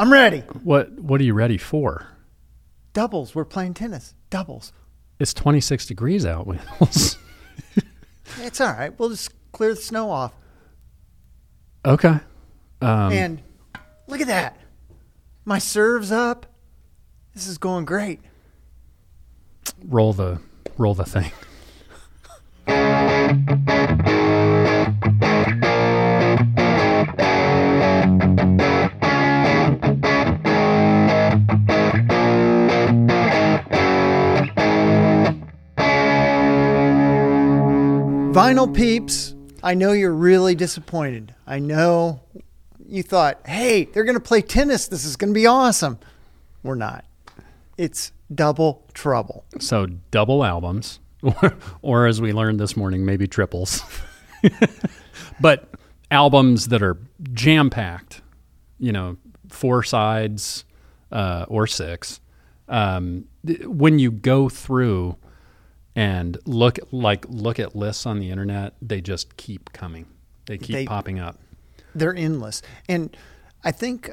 I'm ready. What What are you ready for? Doubles. We're playing tennis. Doubles. It's 26 degrees out, Wheels. It's all right. We'll just clear the snow off. okay. Um, and look at that. My serve's up. This is going great. roll the roll the thing. Vinyl peeps, I know you're really disappointed. I know you thought, hey, they're going to play tennis. This is going to be awesome. We're not. It's double trouble. So double albums, or, or as we learned this morning, maybe triples. but albums that are jam packed, you know, four sides uh, or six. Um, when you go through and look like look at lists on the internet, they just keep coming. They keep They- popping up. They're endless. And I think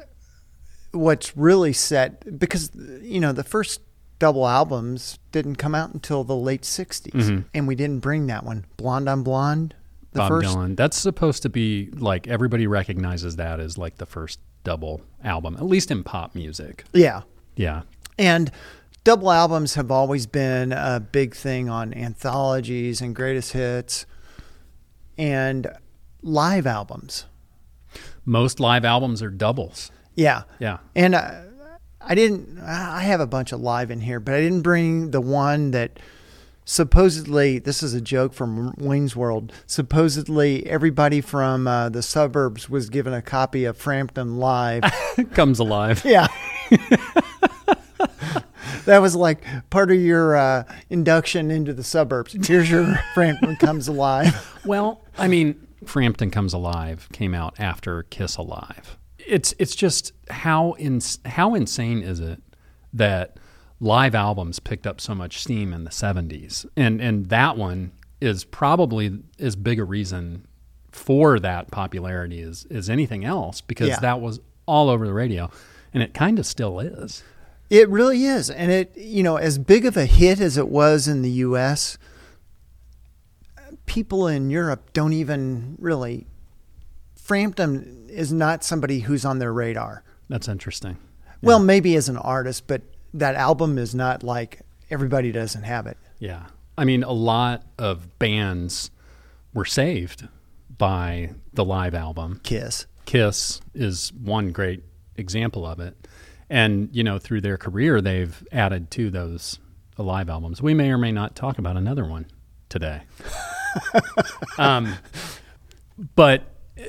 what's really set, because, you know, the first double albums didn't come out until the late 60s. Mm-hmm. And we didn't bring that one. Blonde on Blonde, the Bob first. Dylan. That's supposed to be like everybody recognizes that as like the first double album, at least in pop music. Yeah. Yeah. And double albums have always been a big thing on anthologies and greatest hits and live albums. Most live albums are doubles. Yeah. Yeah. And uh, I didn't, I have a bunch of live in here, but I didn't bring the one that supposedly, this is a joke from Wayne's World, supposedly everybody from uh, the suburbs was given a copy of Frampton Live. Comes alive. Yeah. that was like part of your uh, induction into the suburbs. Here's your Frampton Comes Alive. Well, I mean, Frampton Comes Alive came out after Kiss Alive. It's it's just how ins- how insane is it that live albums picked up so much steam in the 70s. And and that one is probably as big a reason for that popularity as, as anything else because Yeah. that was all over the radio and it kind of still is. It really is. And it, you know, as big of a hit as it was in the U.S., people in Europe don't even really. Frampton is not somebody who's on their radar. That's interesting. Well, maybe as an artist, but that album is not like everybody doesn't have it. Yeah. I mean, a lot of bands were saved by the live album. Kiss. Kiss is one great example of it. And, you know, through their career, they've added to those live albums. We may or may not talk about another one today. um, but uh,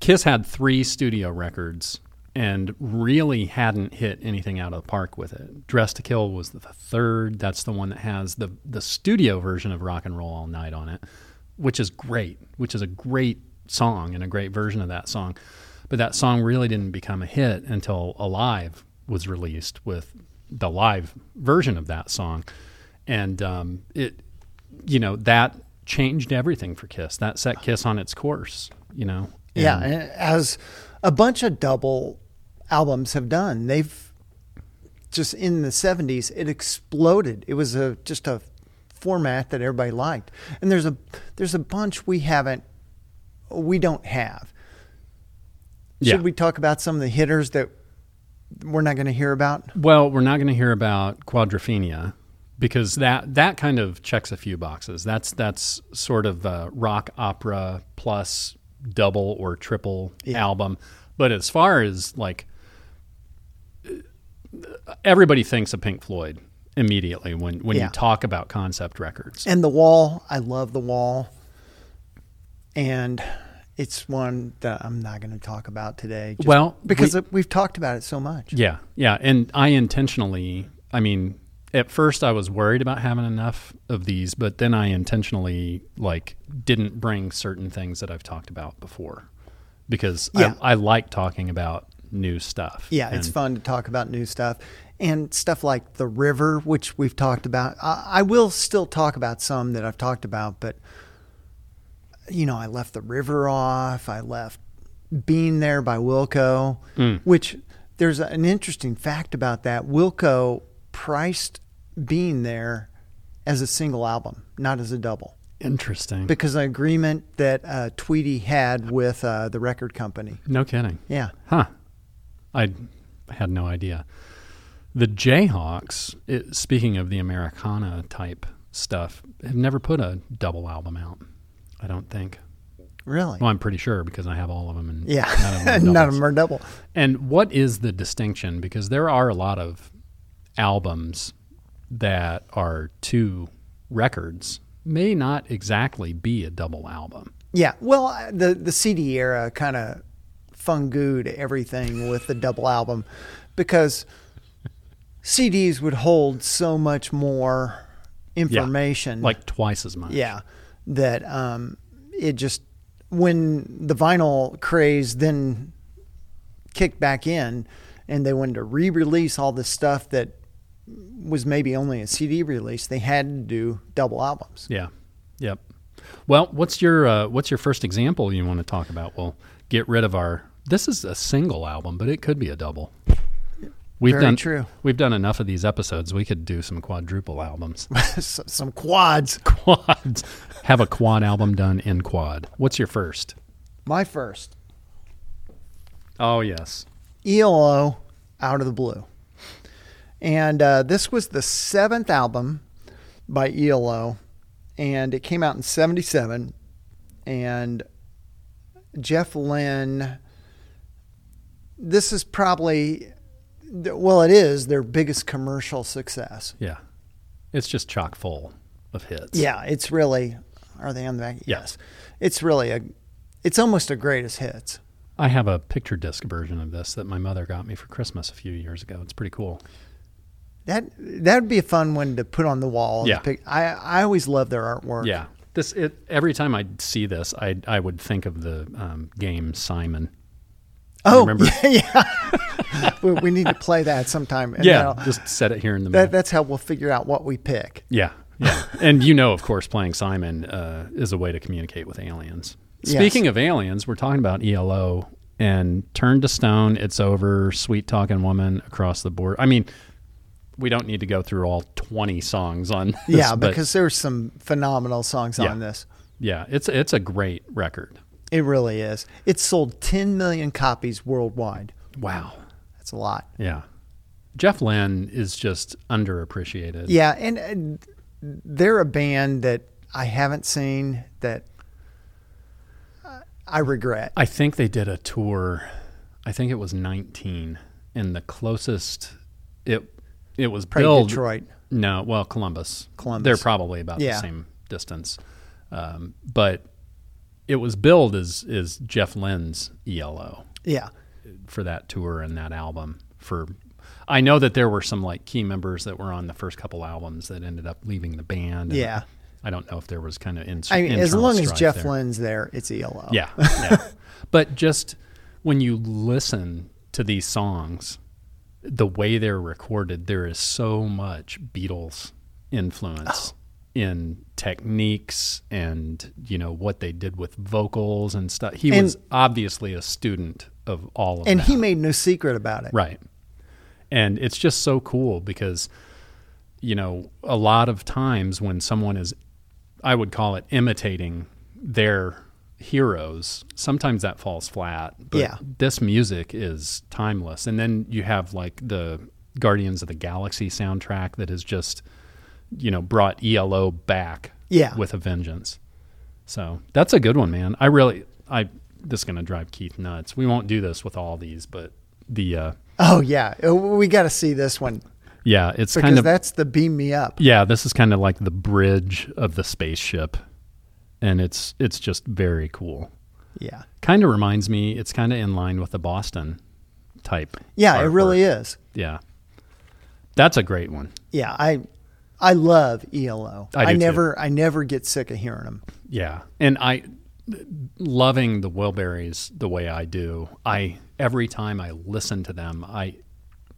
Kiss had three studio records and really hadn't hit anything out of the park with it. Dress to Kill was the third. That's the one that has the the studio version of Rock and Roll All Night on it, which is great, which is a great song and a great version of that song. But that song really didn't become a hit until Alive was released with the live version of that song. And um, it, you know, that changed everything for Kiss. That set Kiss on its course, you know. Yeah, And- and as a bunch of double albums have done, they've just in the '70s it exploded. It was a just a format that everybody liked, and there's a there's a bunch we haven't, we don't have. Yeah. Should we talk about some of the hitters that we're not going to hear about? Well, we're not going to hear about Quadrophenia because that that kind of checks a few boxes. That's that's sort of a rock opera plus double or triple Yeah. album. But as far as like everybody thinks of Pink Floyd immediately when when Yeah. you talk about concept records. And the Wall, I love the Wall, and it's one that I'm not going to talk about today. just Well, because we- we've talked about it so much. Yeah, yeah, and I intentionally, I mean, at first I was worried about having enough of these, but then I intentionally like didn't bring certain things that I've talked about before because Yeah. I, I like talking about new stuff. Yeah, it's fun to talk about new stuff and stuff like the river, which we've talked about. I, I will still talk about some that I've talked about, but you know, I left the river off. I left Being There by Wilco, Mm. which there's an interesting fact about that. Wilco priced Being There as a single album, not as a double, Interesting. because of an agreement that uh, Tweedy had with uh, the record company. no kidding. Yeah. Huh. I had no idea. The Jayhawks, it, speaking of the Americana type stuff, have never put a double album out. I don't think. Really? Well, I'm pretty sure because I have all of them. And yeah. none of them are None of them are double. And what is the distinction? Because there are a lot of albums that are two records, may not exactly be a double album. Yeah. Well, the the CD era kind of fungued everything with the double album because CDs would hold so much more information. Like twice as much. yeah, that um, it just when the vinyl craze then kicked back in, and they wanted to re-release all this stuff that was maybe only a CD release, they had to do double albums. Yeah. Yep. Well, what's your uh, what's your first example you want to talk about? We'll get rid of our. This is a single album, but it could be a double. We've Very done true. We've done enough of these episodes. We could do some quadruple albums. Some quads. Quads. Have a quad album done in quad. What's your first? My first. Oh yes. ELO Out of the Blue. And uh, this was the seventh album by ELO, and it came out in 77. And Jeff Lynne, this is probably, well, it is their biggest commercial success. Yeah. It's just chock full of hits. Yeah, it's really, are they on the back? Yes. It's really a, it's almost a greatest hits. I have a picture disc version of this that my mother got me for Christmas a few years ago. It's pretty cool. That that would be a fun one to put on the wall. Yeah. Pic- I I always love their artwork. Yeah. This it every time I see this, I I would think of the um, game Simon. Oh, remember? yeah. we, we need to play that sometime. and Yeah, just set it here in the That, middle. that's how we'll figure out what we pick. yeah, yeah. and you know, of course, playing Simon uh, is a way to communicate with aliens. Yes. Speaking of aliens, we're talking about ELO and Turn to Stone. It's over. Sweet Talking Woman across the board. I mean, we don't need to go through all twenty songs on. This, yeah, because there's some phenomenal songs Yeah. on this. yeah, it's it's a great record. It really is. It's sold 10 million copies worldwide. Wow. That's a lot. Yeah. Jeff Lynne is just underappreciated. Yeah, and uh, they're a band that I haven't seen that uh, I regret. I think they did a tour. I think it was 19, and the closest it it was Probably billed. Detroit. No, well, Columbus. Columbus. They're probably about Yeah. the same distance, um, but it was billed as is Jeff Lynne's ELO Yeah. For that tour and that album. For I know that there were some like key members that were on the first couple albums that ended up leaving the band. and Yeah. I don't know if there was kind of in, I mean, as long as Jeff there. Lynne's there, it's ELO. Yeah, yeah. but just when you listen to these songs, the way they're recorded, there is so much Beatles influence oh. in techniques and you know what they did with vocals and stuff. He And- was obviously a student of all of And that. he made no secret about it. Right. And it's just so cool because, you know, a lot of times when someone is, I would call it imitating their heroes, sometimes that falls flat. But Yeah. this music is timeless. And then you have like the Guardians of the Galaxy soundtrack that has just, you know, brought ELO back Yeah. with a vengeance. So that's a good one, man. I really, I, this is going to drive Keith nuts. We won't do this with all these, but the, uh, Oh yeah, Uh, we got to see this one Yeah, it's because kind of that's the beam me up. yeah. This is kind of like the bridge of the spaceship, and it's it's just very cool. Yeah, Kind of reminds me. It's kind of in line with the Boston type. yeah, it really is. Yeah, that's a great one. Yeah, I I love ELO. I too. never I never get sick of hearing them. Yeah, and I loving the Wilburys the way I do. I every time I listen to them, I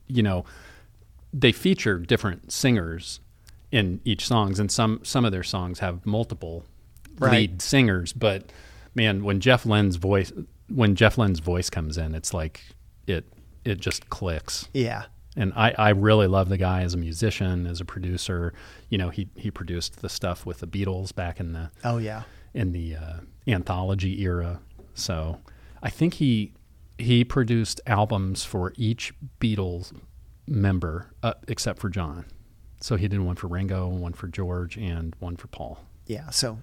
you know they feature different singers in each songs, and some some of their songs have multiple Right. lead singers. But man, when Jeff Lynne's voice when Jeff Lynne's voice comes in, it's like it it just clicks. Yeah. And I, I really love the guy as a musician, as a producer. You know, he he produced the stuff with the Beatles back in the Oh yeah. In the uh, anthology era. So I think he he produced albums for each Beatles member uh, except for John. So he did one for Ringo, one for George, and one for Paul. Yeah. So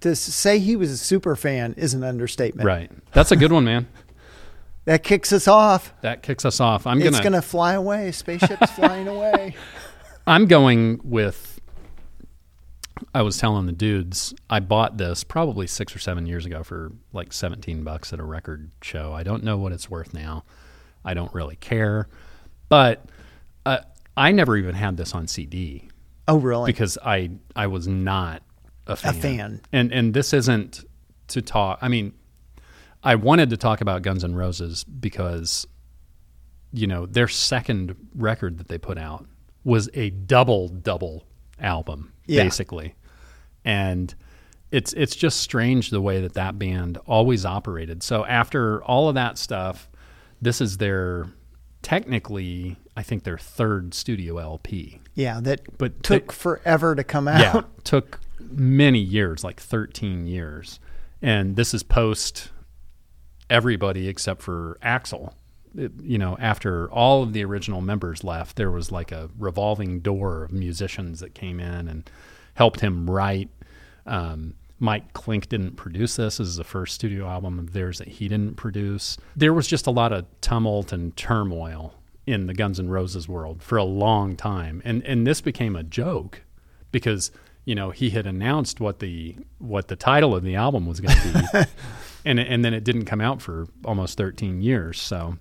to say he was a super fan is an understatement. Right. That's a good one, man. That kicks us off. That kicks us off. I'm it's gonna, It's gonna fly away. Spaceship's flying away. I'm going with. I was telling the dudes I bought this probably six or seven years ago for like 17 bucks at a record show. I don't know what it's worth now. I don't really care, but uh, I never even had this on CD Oh really? because I I was not a fan. A fan. And and this isn't to talk. I mean, I wanted to talk about Guns N' Roses because you know their second record that they put out was a double double album Yeah. basically, and it's it's just strange the way that that band always operated. So after all of that stuff, this is their technically I think their third studio LP yeah. That but took they- forever to come out. yeah, took many years, like 13 years. And this is post everybody except for Axl. You know, after all of the original members left, there was like a revolving door of musicians that came in and helped him write. Um, Mike Clink didn't produce this. This is the first studio album of theirs that he didn't produce. There was just a lot of tumult and turmoil in the Guns N' Roses world for a long time, and and this became a joke because you know he had announced what the what the title of the album was going to be, and and then it didn't come out for almost 13 years. So,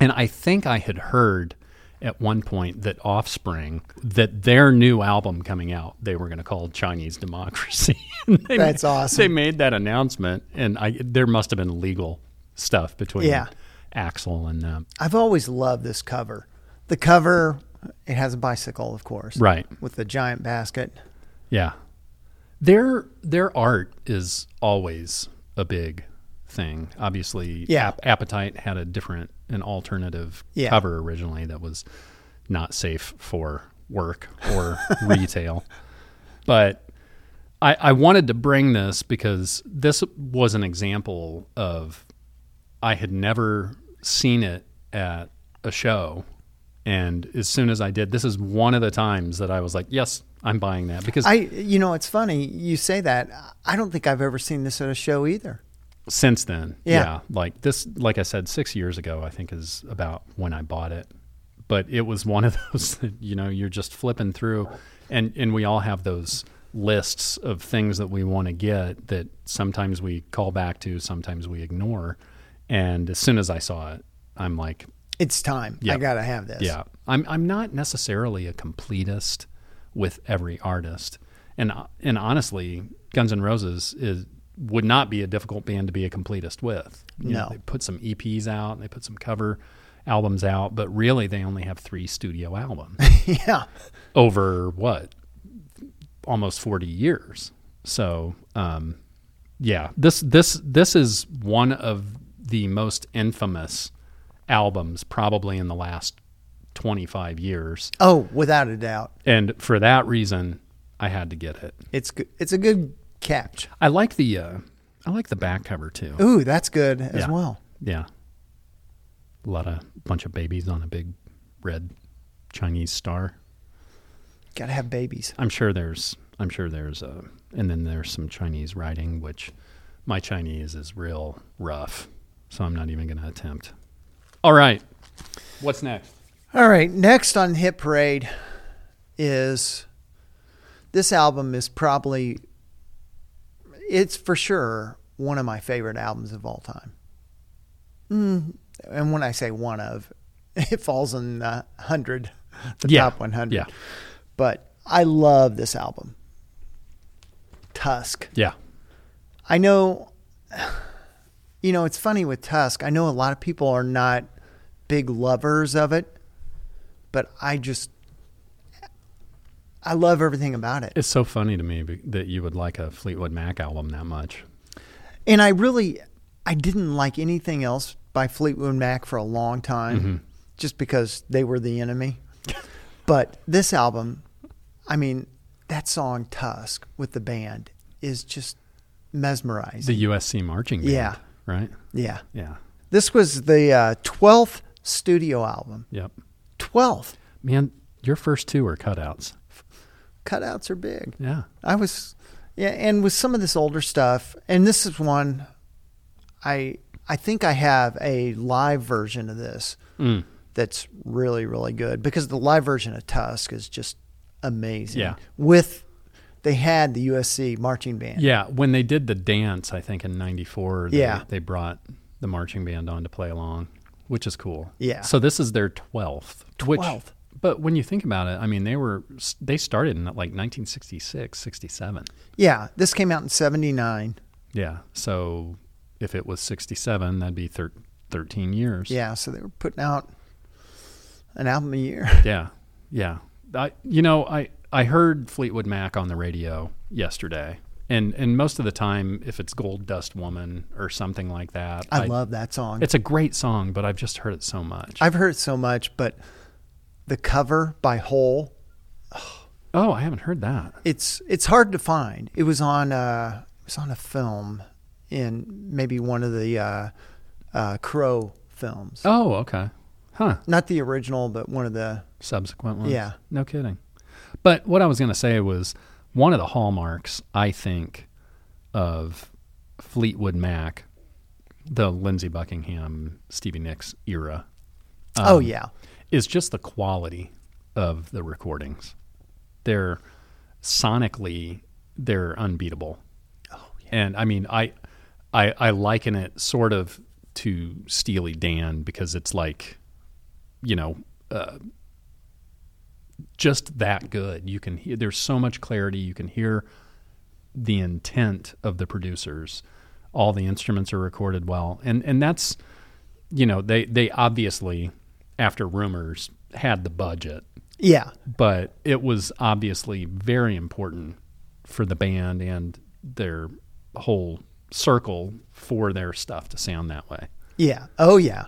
and I think I had heard at one point that Offspring that their new album coming out they were going to call Chinese Democracy. They That's awesome. They made that announcement, and I there must have been legal stuff between Yeah. Axl and them. I've always loved this cover. The cover, it has a bicycle, of course, Right. with the giant basket. Yeah. Their their art is always a big thing. Obviously, Yeah. Ap- Appetite had a different an alternative Yeah. cover originally that was not safe for work or retail. But I, I wanted to bring this because this was an example of I had never seen it at a show. And as soon as I did, this is one of the times that I was like, yes, I'm buying that because I, you know, it's funny you say that. I don't think I've ever seen this at a show either. Since then, Yeah. yeah. like this, like I said, six years ago, I think is about when I bought it. But it was one of those that, you know, you're just flipping through and, and we all have those lists of things that we want to get that sometimes we call back to, sometimes we ignore. And as soon as I saw it, I'm like, It's time. I got to have this. Yeah, I'm I'm not necessarily a completist with every artist, and and honestly, Guns N' Roses is would not be a difficult band to be a completist with. You know, No. they put some EPs out, they put some cover albums out, but really they only have three studio albums yeah. over what almost 40 years. So, um, yeah, this this this is one of the most infamous albums probably in the last 25 years. Oh, without a doubt. And for that reason, I had to get it. It's good. It's a good catch. I like the uh, I like the back cover too. Ooh, that's good as Yeah. well. Yeah. A lot of bunch of babies on a big red Chinese star. Got to have babies. I'm sure there's I'm sure there's uh and then there's some Chinese writing which my Chinese is real rough. So I'm not even going to attempt. All right. What's next? All right. Next on Hit Parade is this album is probably it's for sure one of my favorite albums of all time. Mm, and when I say one of, it falls in the hundred, the Yeah. top one hundred. Yeah. But I love this album. Tusk. Yeah. I know, you know, it's funny with Tusk. I know a lot of people are not big lovers of it, but I just, I love everything about it. It's so funny to me that you would like a Fleetwood Mac album that much. And I really, I didn't like anything else by Fleetwood Mac for a long time, Mm-hmm. just because they were the enemy. but this album, I mean, that song "Tusk" with the band is just mesmerizing. The USC marching band. Yeah. Right? yeah, Yeah. this was the uh, twelfth studio album. Yep. Twelfth Man, your first two are cutouts. Cutouts are big. Yeah. I was, yeah, and with some of this older stuff, and this is one, I I think I have a live version of this Mm. that's really really good because the live version of Tusk is just amazing. Yeah. with they had the USC marching band. Yeah. When they did the dance, I think in 94, they, Yeah. they brought the marching band on to play along, which is cool. Yeah. So this is their 12th. 12th. But when you think about it, I mean, they were, they started in like 1966, 67. yeah. This came out in '79. Yeah. So if it was 67, that'd be thir- 13 years. Yeah, so they were putting out an album a year. Yeah. Yeah. I, you know, I, I heard Fleetwood Mac on the radio yesterday. And, and most of the time, if it's Gold Dust Woman or something like that, I, love that song. It's a great song, but I've just heard it so much. I've heard it so much, but the cover by Hole oh, I haven't heard that. it's it's hard to find. It was on uh, it was on a film in maybe one of the uh, uh, Crow films. Oh, okay. Huh. Not the original, but one of the Subsequent ones. Yeah. No kidding. But what I was going to say was one of the hallmarks, I think, of Fleetwood Mac, the Lindsey Buckingham, Stevie Nicks era. oh um, yeah, is just the quality of the recordings. They're sonically they're unbeatable. oh yeah, And I mean, I, I, I liken it sort of to Steely Dan because it's like, you know, uh, just that good. You can hear. There's so much clarity. You can hear the intent of the producers. All the instruments are recorded well, and and that's, you know, they they obviously, after rumors, had the budget yeah, but it was obviously very important for the band and their whole circle for their stuff to sound that way. yeah. Oh yeah.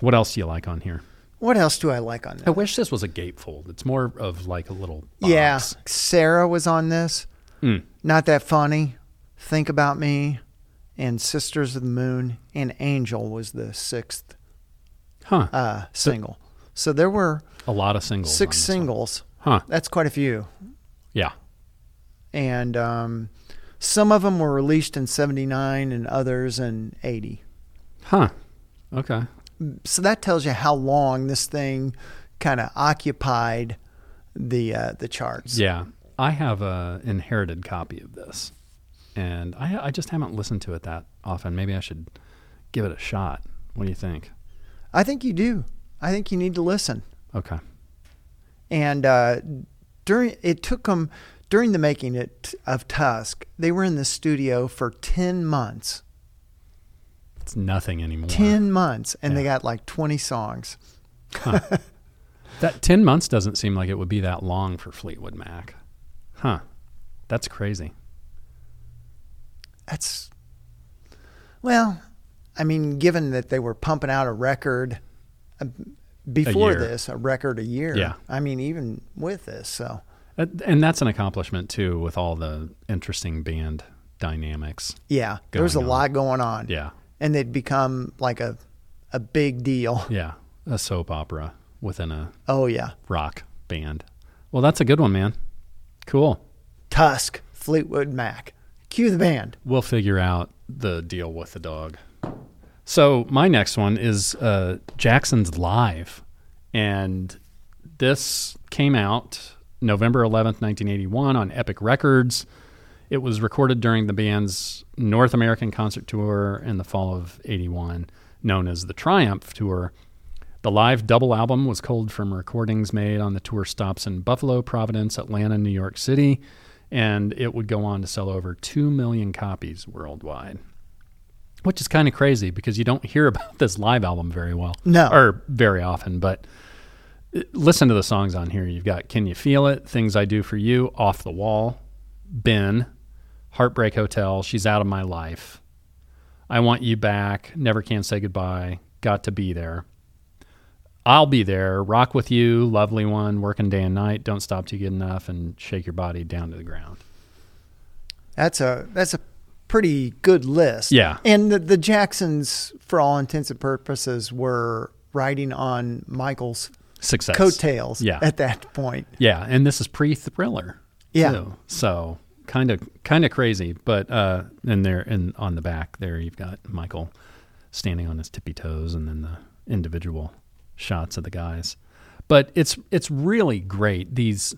What else do you like on here? What else do I like on this? I wish this was a gatefold. It's more of like a little box. Yeah, Sara was on this. Mm. Not that funny. Think about me, and Sisters of the Moon, and Angel was the sixth Huh. uh, single. So there were a lot of singles. six this one. singles. Huh. That's quite a few. Yeah. and um, some of them were released in 79 and others in 80 Huh. Okay. so that tells you how long this thing kind of occupied the uh, the charts Yeah. I have a inherited copy of this, and I I just haven't listened to it that often. Maybe I should give it a shot. What do you think? I think you do i think you need to listen Okay. and uh, during it took them during the making it of tusk they were in the studio for 10 months It's nothing anymore. 10 months and they got like 20 songs Huh. that 10 months doesn't seem like it would be that long for Fleetwood Mac. Huh. That's crazy. That's well, I mean, given that they were pumping out a record uh, before year. this, a record a year. Yeah. I mean, even with this, so Uh, And that's an accomplishment, too, with all the interesting band dynamics. yeah, there was a on. lot going on. Yeah. and they'd become like a a big deal. Yeah. A soap opera within a Oh yeah, rock band. Well, that's a good one, man. Cool. Tusk, Fleetwood Mac. Cue the band. We'll figure out the deal with the dog. So my next one is uh, Jackson's Live, and this came out November eleventh, nineteen eighty-one, on Epic Records. It was recorded during the band's North American concert tour in the fall of '81, known as the Triumph Tour. The live double album was culled from recordings made on the tour stops in Buffalo, Providence, Atlanta, New York City, and it would go on to sell over 2 million copies worldwide. Which is kind of crazy because you don't hear about this live album very well. No. Or very often, but uh, listen to the songs on here. You've got Can You Feel It, Things I Do For You, Off the Wall, Ben, Heartbreak Hotel, She's Out of My Life, I Want You Back, Never Can Say Goodbye, Got to Be There. I'll be there, rock with you, lovely one, working day and night, don't stop till you get enough, and shake your body down to the ground. That's a that's a pretty good list. Yeah. And the, the Jacksons, for all intents and purposes, were riding on Michael's Success. coattails Yeah. at that point. Yeah, and this is pre-thriller. Yeah. too. So kind of kind of crazy, but uh, and there and on the back there you've got Michael standing on his tippy toes, and then the individual shots of the guys. But it's it's really great these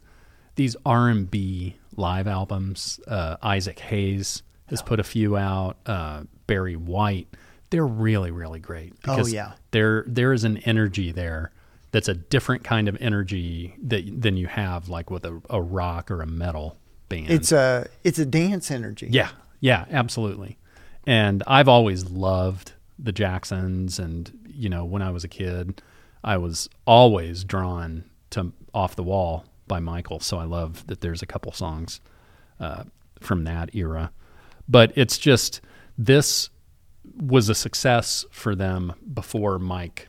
these R and B live albums. Uh, Isaac Hayes has put a few out. Uh, Barry White. They're really really great. Oh, yeah. there there is an energy there that's a different kind of energy that than you have like with a, a rock or a metal band. It's a it's a dance energy. yeah, yeah, absolutely. And I've always loved the Jacksons, and you know, when I was a kid, I was always drawn to "Off the Wall" by Michael. So I love that there's a couple songs uh, from that era. But it's just this was a success for them before Mike.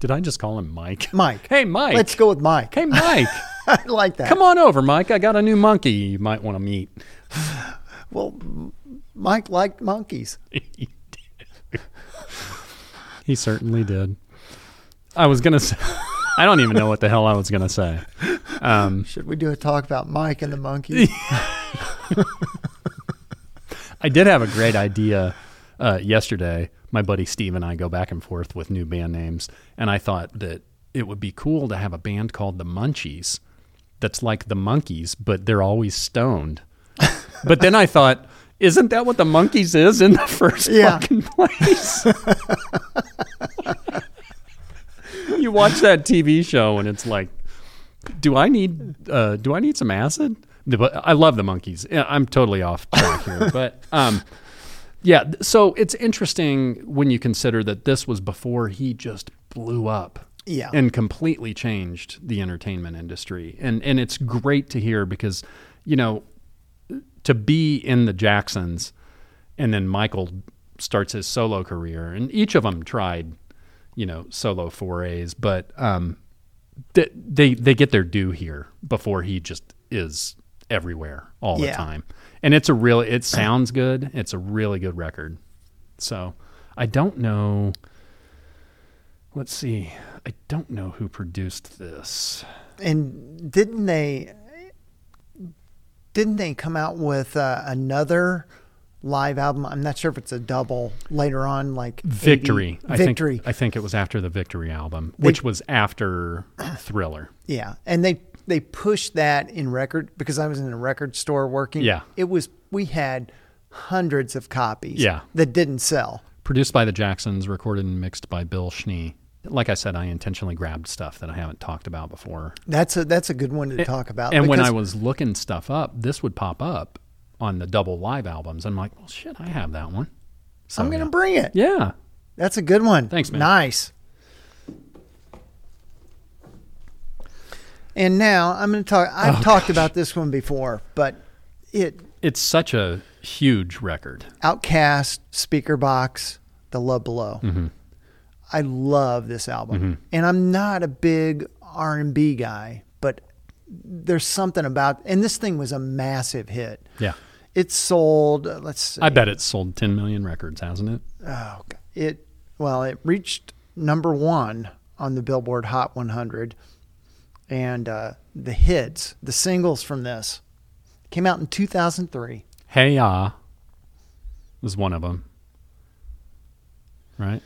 Did I just call him Mike? Mike. Hey, Mike. Let's go with Mike. Hey, Mike. I like that. Come on over, Mike. I got a new monkey you might want to meet. Well, Mike liked monkeys. He certainly did. I was gonna say, I don't even know what the hell I was gonna say. Um, Should we do a talk about Mike and the monkeys? I did have a great idea uh, yesterday. My buddy Steve and I go back and forth with new band names, and I thought that it would be cool to have a band called the Munchies. That's like the monkeys, but they're always stoned. but then I thought, isn't that what the monkeys is in the first Yeah. fucking place? you watch that TV show and it's like, do I need uh, do I need some acid? But I love the monkeys. I'm totally off track here, but um, yeah. So it's interesting when you consider that this was before he just blew up Yeah. and completely changed the entertainment industry. And and it's great to hear because you know to be in the Jacksons and then Michael starts his solo career and each of them tried you know solo forays but um th- they they get their due here before he just is everywhere all the time. And it's a really it sounds good. It's a really good record. So i don't know let's see i don't know who produced this. And didn't they didn't they come out with uh, another live album? I'm not sure if it's a double later on, like 80 victory. I Victory. think i think it was after the victory album which was after thriller. Yeah, and they they pushed that in record because I was in a record store working. Yeah. it was we had hundreds of copies. Yeah. that didn't sell. produced by the Jacksons, recorded and mixed by Bill Schnee. Like I said, I intentionally grabbed stuff that I haven't talked about before. That's a that's a good one to talk about. And when I was looking stuff up, this would pop up on the double live albums. I'm like, well, shit, I have that one. So, I'm gonna yeah. bring it. Yeah. That's a good one. Thanks, man. Nice. And now I'm going to talk. I've Oh, talked gosh. about this one before, but it It's such a huge record. OutKast, Speaker Box, The Love Below. Mm-hmm. I love this album, and I'm not a big R and B guy, but there's something about. And this thing was a massive hit. Yeah. It sold. uh, Let's. See, I bet it's sold 10 million records, hasn't it? Oh, it well, it reached number one on the Billboard Hot 100, and uh, the hits, the singles from this, came out in 2003. Hey Ya was one of them. Right?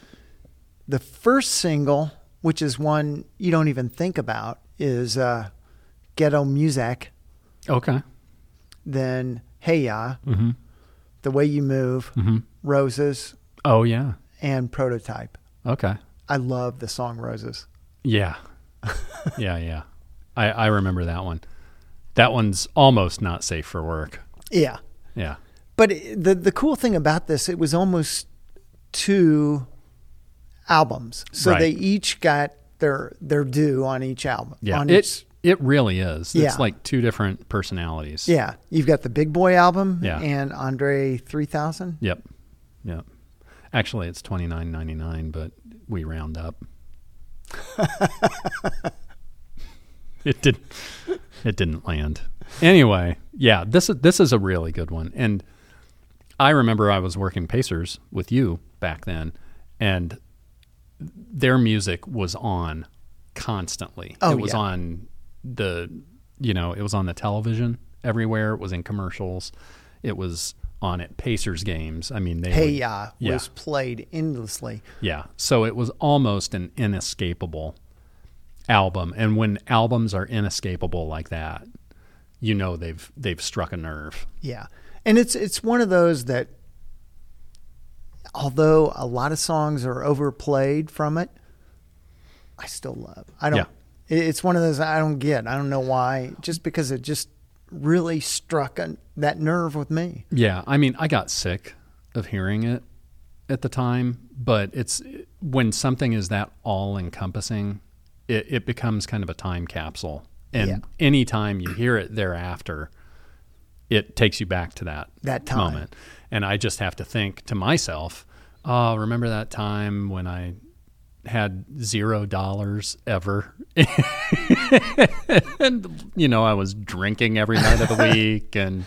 The first single, which is one you don't even think about, is uh, "Ghetto Music." Okay. Then "Hey Ya," Mm-hmm. "The Way You Move," Mm-hmm. "Roses," Oh, yeah. and "Prototype." Okay. I love the song "Roses." Yeah. yeah, yeah. I, I remember that one. That one's almost not safe for work. Yeah. Yeah. But the the cool thing about this, it was almost two albums, so Right. they each got their their due on each album. Yeah. on It each, it really is. Yeah. It's like two different personalities. yeah. You've got the Big Boi album Yeah. and Andre three thousand. Yep. Yep. Actually, it's twenty nine ninety nine, but we round up. it did. It didn't land. Anyway, yeah, this is this is a really good one, and I remember I was working Pacers with you back then, and their music was on constantly. Oh, it was yeah. on the, you know, it was on the television everywhere. It was in commercials. It was on at Pacers games. I mean, they Hey would- Ya Yeah. was played endlessly. yeah. So it was almost an inescapable album. And when albums are inescapable like that, you know they've they've struck a nerve. Yeah. And it's it's one of those that although a lot of songs are overplayed from it, I still love. I don't Yeah. it's one of those I don't get. I don't know why. Just because it just really struck a, that nerve with me. Yeah, I mean, I got sick of hearing it at the time, but it's when something is that all encompassing, it, it becomes kind of a time capsule. And Yeah. anytime you hear it thereafter, it takes you back to that, That time. moment. And I just have to think to myself, oh, remember that time when I had zero dollars ever and you know i was drinking every night of the week and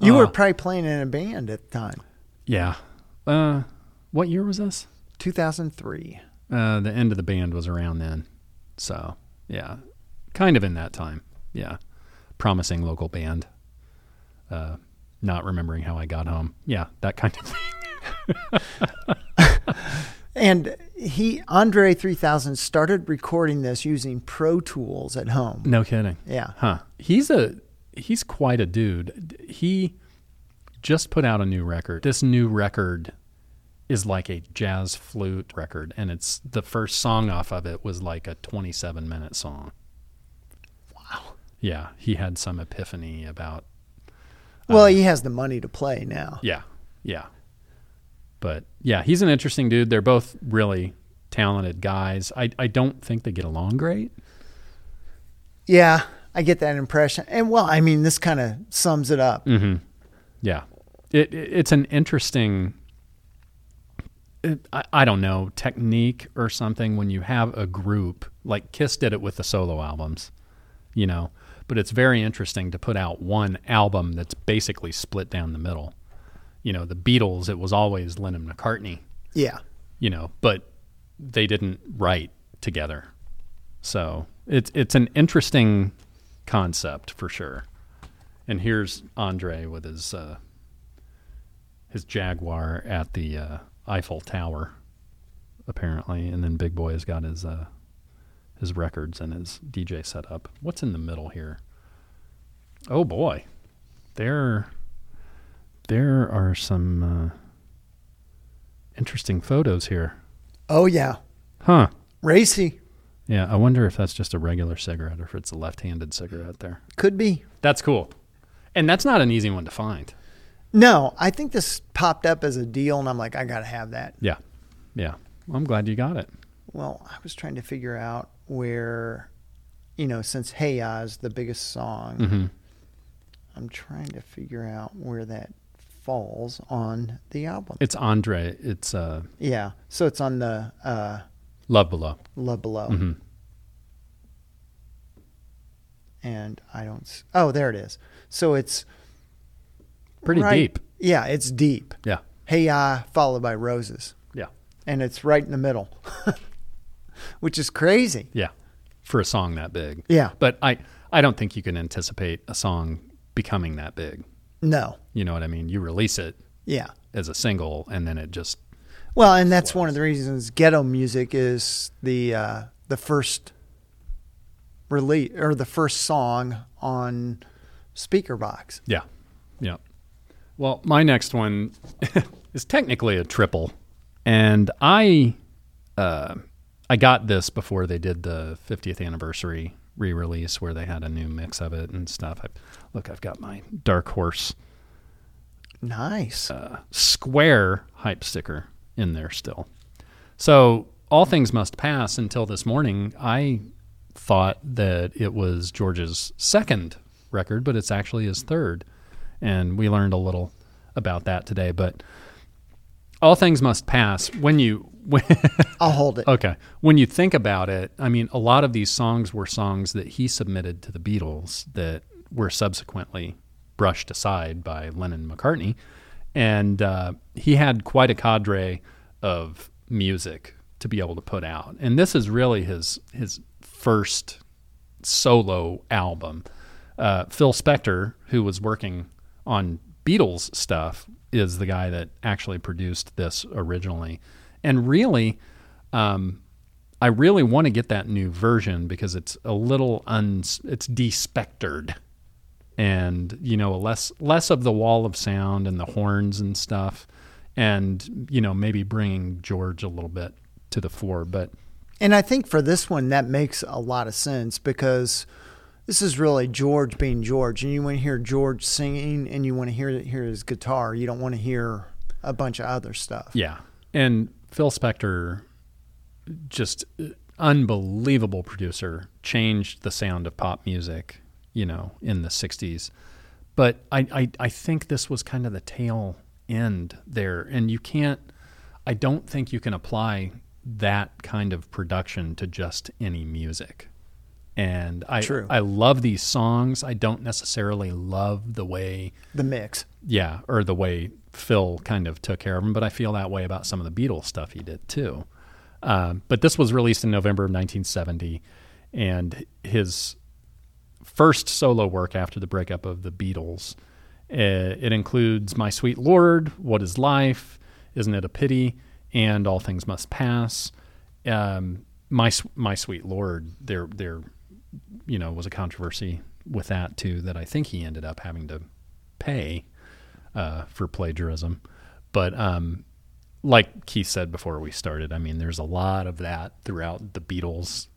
You uh, were probably playing in a band at the time. yeah. Uh, what year was this? 2003. Uh, the end of the band was around then. So, yeah. Kind of in that time. Yeah. Promising local band. Uh, not remembering how I got home. Yeah, that kind of thing. And he Andre 3000 started recording this using Pro Tools at home. No kidding. Yeah. Huh. He's a he's quite a dude. He just put out a new record. This new record is like a jazz flute record and it's the first song off of it was like a 27 minute song. Wow. Yeah, he had some epiphany about Well, he has the money to play now. yeah, yeah. But yeah, he's an interesting dude. They're both really talented guys. I I don't think they get along great. Yeah, I get that impression. And well, I mean, this kind of sums it up. Mm-hmm. Yeah, it, it it's an interesting. I don't know technique or something when you have a group like Kiss did it with the solo albums, you know. But it's very interesting to put out one album that's basically split down the middle. You know, the Beatles, it was always Lennon McCartney, Yeah. you know, but they didn't write together. So it's it's an interesting concept for sure. And here's Andre with his uh, his Jaguar at the uh, Eiffel Tower, apparently, and then Big Boi has got his uh, his records and his DJ setup. What's in the middle here? Oh boy, there there are some uh, interesting photos here. Oh, yeah. Huh. Racy. Yeah, I wonder if that's just a regular cigarette or if it's a left-handed cigarette there. Could be. That's cool. And that's not an easy one to find. No, I think this popped up as a deal, and I'm like, I got to have that. Yeah. Yeah. Well, I'm glad you got it. Well, I was trying to figure out where, you know, since Hey Ya is the biggest song, Mhm. I'm trying to figure out where that falls on the album. It's Andre. It's uh, yeah. So it's on the uh, Love Below. Love Below. hmm And I don't. Oh, there it is. So it's Pretty right- deep. Yeah, it's deep. Yeah. Hey Ya followed by Roses. Yeah. And it's right in the middle, which is crazy. Yeah. For a song that big. Yeah. But I, I don't think you can anticipate a song becoming that big. No. You know what I mean? You release it Yeah. as a single and then it just, Well, and that's one of the reasons ghetto music is the uh, the first release or the first song on Speakerboxxx. yeah. Yeah. Well, my next one is technically a triple. And I, uh, I got this before they did the 50th anniversary re-release where they had a new mix of it and stuff. I, look, I've got my Dark Horse Nice. uh, square hype sticker in there still. So all things must pass until this morning. I thought that it was George's second record, but it's actually his third, and we learned a little about that today. But All things must pass. When you when, I'll hold it. okay, when you think about it, I mean, a lot of these songs were songs that he submitted to the Beatles that were subsequently brushed aside by Lennon McCartney, and uh, he had quite a cadre of music to be able to put out. And this is really his his first solo album. Uh, Phil Spector, who was working on Beatles stuff, is the guy that actually produced this originally. And really, um, I really want to get that new version because it's a little un it's despectered and you know less less of the wall of sound and the horns and stuff and you know maybe bringing George a little bit to the fore but And I think for this one, that makes a lot of sense because this is really George being George, and you want to hear George singing, and you want to hear hear his guitar. You don't want to hear a bunch of other stuff. Yeah. And Phil Spector, just uh, unbelievable producer, changed the sound of pop music, you know, in the 60s. But I, I, I think this was kind of the tail end there. And you can't, I don't think you can apply that kind of production to just any music. And I, True. I love these songs. I don't necessarily love the way The mix. yeah, or the way Phil kind of took care of him. But I feel that way about some of the Beatles stuff he did too. Um, but this was released in November of 1970, and his first solo work after the breakup of the Beatles. Uh, it includes "My Sweet Lord," "What Is Life," "Isn't It a Pity," and "All Things Must Pass." Um, my My Sweet Lord, there there, you know, was a controversy with that too. That I think he ended up having to pay uh, for plagiarism. But um, like Keith said before we started, I mean, there's a lot of that throughout the Beatles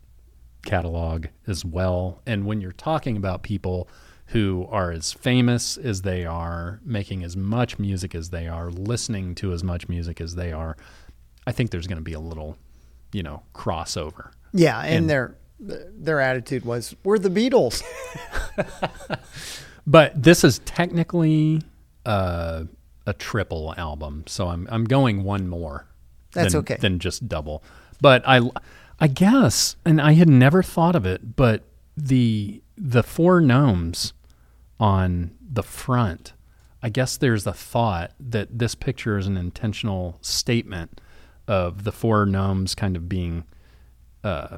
catalog as well. And when you're talking about people who are as famous as they are, making as much music as they are, listening to as much music as they are, I think there's going to be a little, you know, crossover. Yeah, and, And- their their attitude was, "We're the Beatles." But this is technically uh, a triple album, so I'm I'm going one more. That's than, okay. Than just double. But I I guess, and I had never thought of it, but the the four gnomes on the front. I guess there's a thought that this picture is an intentional statement of the four gnomes kind of being uh,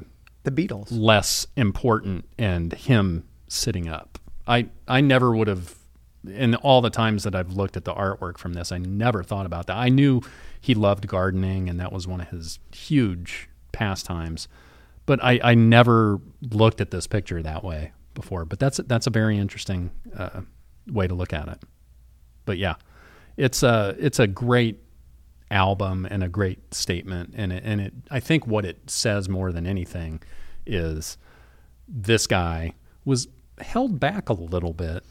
The Beatles. less important and him sitting up. I I never would have in all the times that I've looked at the artwork from this, I never thought about that. I knew he loved gardening and that was one of his huge pastimes. But I, I never looked at this picture that way before. But that's that's a very interesting uh, way to look at it. But yeah, it's a it's a great album and a great statement and it, and it I think what it says more than anything is this guy was held back a little bit.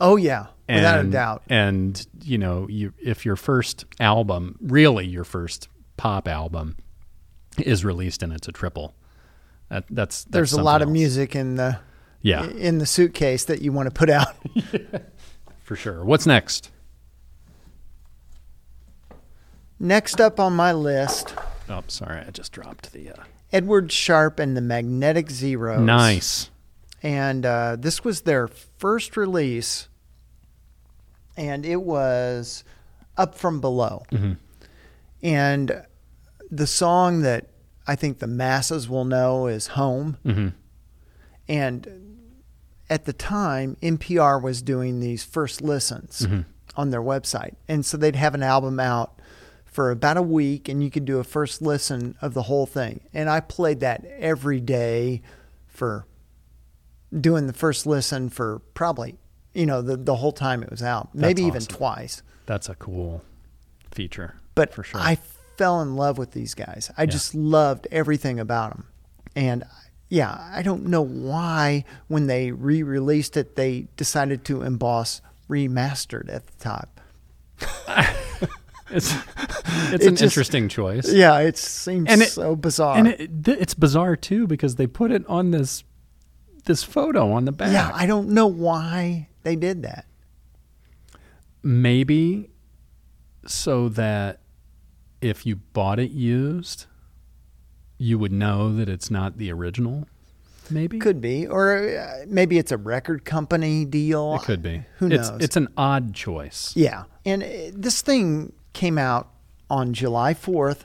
Oh yeah, without a doubt. and you know you if your first album really your first pop album is released and it's a triple that, that's, that's There's a lot something of music in the yeah. in the suitcase that you want to put out. for sure. What's next? Next up on my list, oh sorry I just dropped the uh, Edward Sharpe and the Magnetic Zeros. nice and uh, this was their first release, and it was Up From Below. Mhm. And the song that I think the masses will know is Home. hmm And at the time, NPR was doing these first listens Mhm. on their website. And so they'd have an album out for about a week, and you could do a first listen of the whole thing. And I played that every day for doing the first listen for probably, you know, the, the whole time it was out, maybe even twice. that's a cool feature But for sure I fell in love with these guys. I just loved everything about them. And yeah, I don't know why when they re-released it they decided to emboss remastered at the top. it's it's It an just- interesting choice Yeah, it seems And it- so bizarre. and it, it's bizarre too because they put it on this this photo on the back yeah, I don't know why they did that. maybe so that if you bought it used, you would know that it's not the original. Maybe Could be, or uh, maybe it's a record company deal. it could be. Who It's, knows? it's an odd choice. Yeah, and uh, this thing came out on July fourth,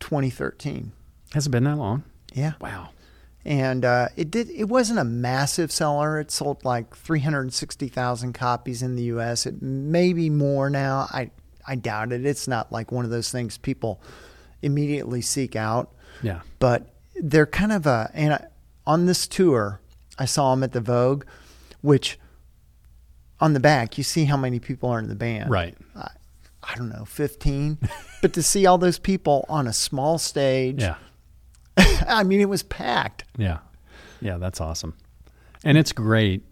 twenty thirteen. Has it been that long? Yeah, Wow. and uh, it did. It wasn't a massive seller. It sold like three hundred sixty thousand copies in the U.S. It may be more now. I I doubt it. It's not like one of those things people immediately seek out. Yeah. But they're kind of a and I, on this tour, I saw them at the Vogue, which on the back you see how many people are in the band. Right. I, I don't know, fifteen. but to see all those people on a small stage, Yeah. I mean, it was packed. Yeah. Yeah, that's awesome. And it's great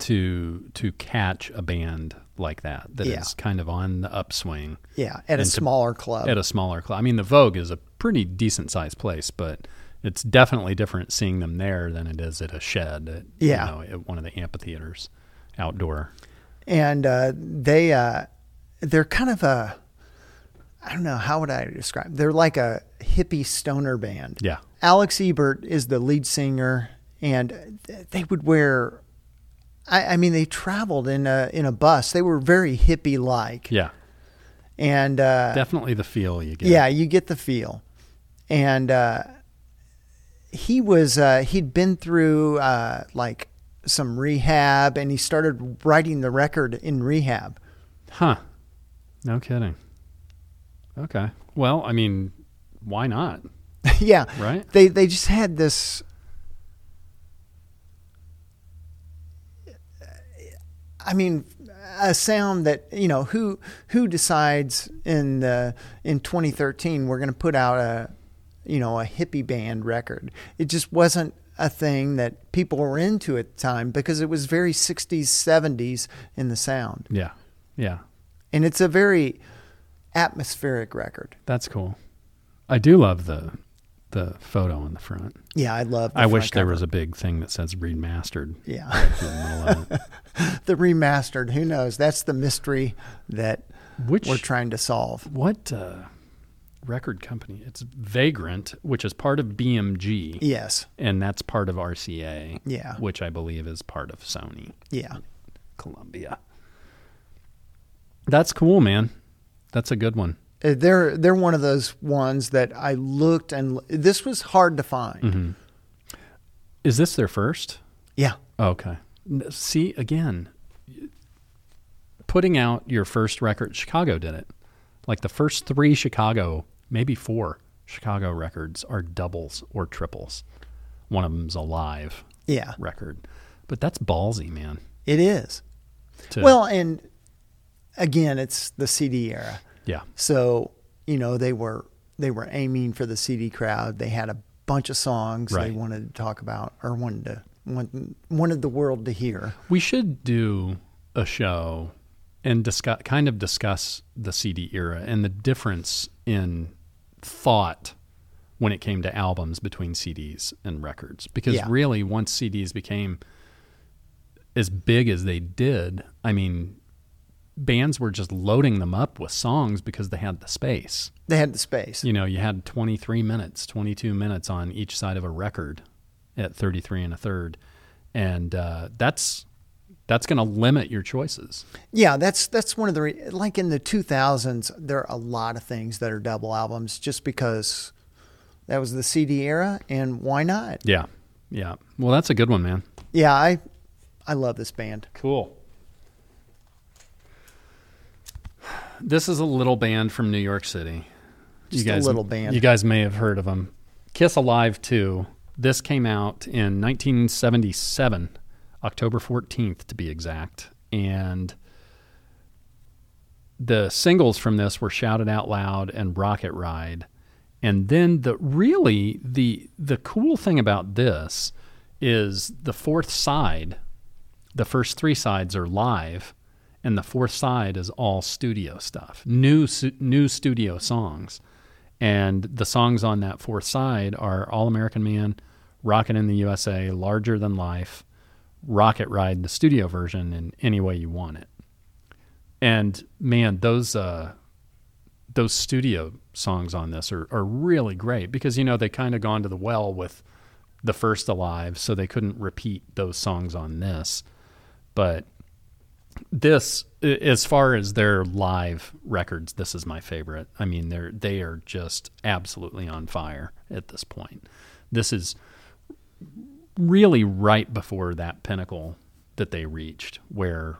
to to catch a band like that that is Yeah. kind of on the upswing Yeah, at a And to- smaller club. at a smaller club. I mean, the Vogue is a pretty decent sized place, but it's definitely different seeing them there than it is at a shed at Yeah. you know, at one of the amphitheaters outdoor. and uh, they uh, they're kind of a I don't know how would I describe. They're like a hippie stoner band. Yeah. Alex Ebert is the lead singer, and they would wear. I, I mean, they traveled in a in a bus. They were very hippie like, Yeah. and uh, Definitely the feel you get. yeah, you get the feel. And uh, he was uh, he'd been through uh, like some rehab, and he started writing the record in rehab. Huh. No kidding. Okay. Well, I mean, why not? yeah, Right? They they just had this. I mean, a sound that you know who who decides in the in 2013 we're going to put out a you know a hippie band record. It just wasn't a thing that people were into at the time because it was very 60s 70s in the sound, Yeah. Yeah. And it's a very atmospheric record. That's cool. I do love the the photo on the front. Yeah, I love. The I wish there was a big thing that says remastered Yeah. the middle of it. the remastered. Who knows? That's the mystery that Which we're trying to solve. what uh, record company? It's Vagrant, which is part of BMG, Yes. and that's part of RCA, Yeah. which I believe is part of Sony Yeah. Columbia. That's cool, man. That's a good one. Uh, They're they're one of those ones that I looked and this was hard to find. Mm-hmm. Is this their first? Yeah. Okay. See, again, putting out your first record, Chicago did it. Like the first three Chicago, maybe four Chicago records are doubles or triples. One of them's a live Yeah. record. But that's ballsy, man. It is. Well, and again, it's the CD era. yeah. So, you know, they were they were aiming for the CD crowd. They had a bunch of songs Right. they wanted to talk about or wanted to want, wanted the world to hear. We should do a show and discuss, kind of discuss the CD era and the difference in thought when it came to albums between CDs and records. Because Yeah. really, once CDs became as big as they did, I mean, bands were just loading them up with songs because they had the space. They had the space. You know, you had 23 minutes, 22 minutes on each side of a record at 33 and a third. And uh, that's that's going to limit your choices. Yeah, that's that's one of the re- like in the 2000s there are a lot of things that are double albums just because that was the CD era and why not? Yeah. Yeah. Well, that's a good one, man. Yeah, I I love this band. Cool. This is a little band from New York City. Just a little band. You guys may have heard of them. Kiss Alive 2. This came out in 1977, October 14th to be exact. And the singles from this were Shout It Out Loud and Rocket Ride. And then the really the the cool thing about this is the fourth side. The first three sides are live, and the fourth side is all studio stuff, new new studio songs. And the songs on that fourth side are All American Man, Rockin' in the USA, Larger Than Life, Rocket Ride, the studio version, and Any Way You Want It. And man, those uh, those studio songs on this are, are really great because you know they kind of gone to the well with the first Alive, so they couldn't repeat those songs on this. But this, as far as their live records, this is my favorite. I mean, they're they are just absolutely on fire at this point. This is really right before that pinnacle that they reached, where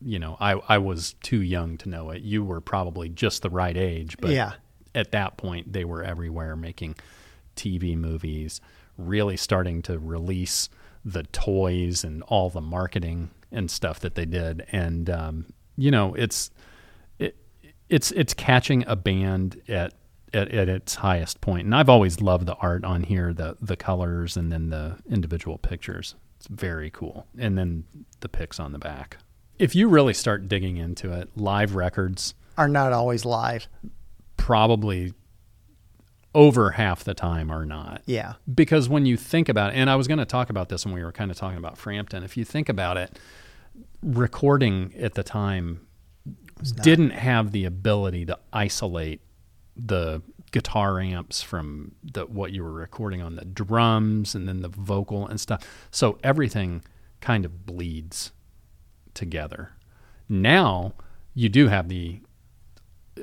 you know I I was too young to know it. You were probably just the right age, but Yeah. at that point they were everywhere making TV movies, really starting to release the toys and all the marketing and stuff that they did. And um, you know, it's it, it's it's catching a band at, at at its highest point. And I've always loved the art on here, the the colors and then the individual pictures. It's very cool. And then the pics on the back. If you really start digging into it, live records Are not always live. probably over half the time are not. Yeah. Because when you think about it, and I was going to talk about this when we were kind of talking about Frampton, if you think about it, recording at the time didn't have the ability to isolate the guitar amps from the what you were recording on the drums and then the vocal and stuff. So everything kind of bleeds together. Now you do have the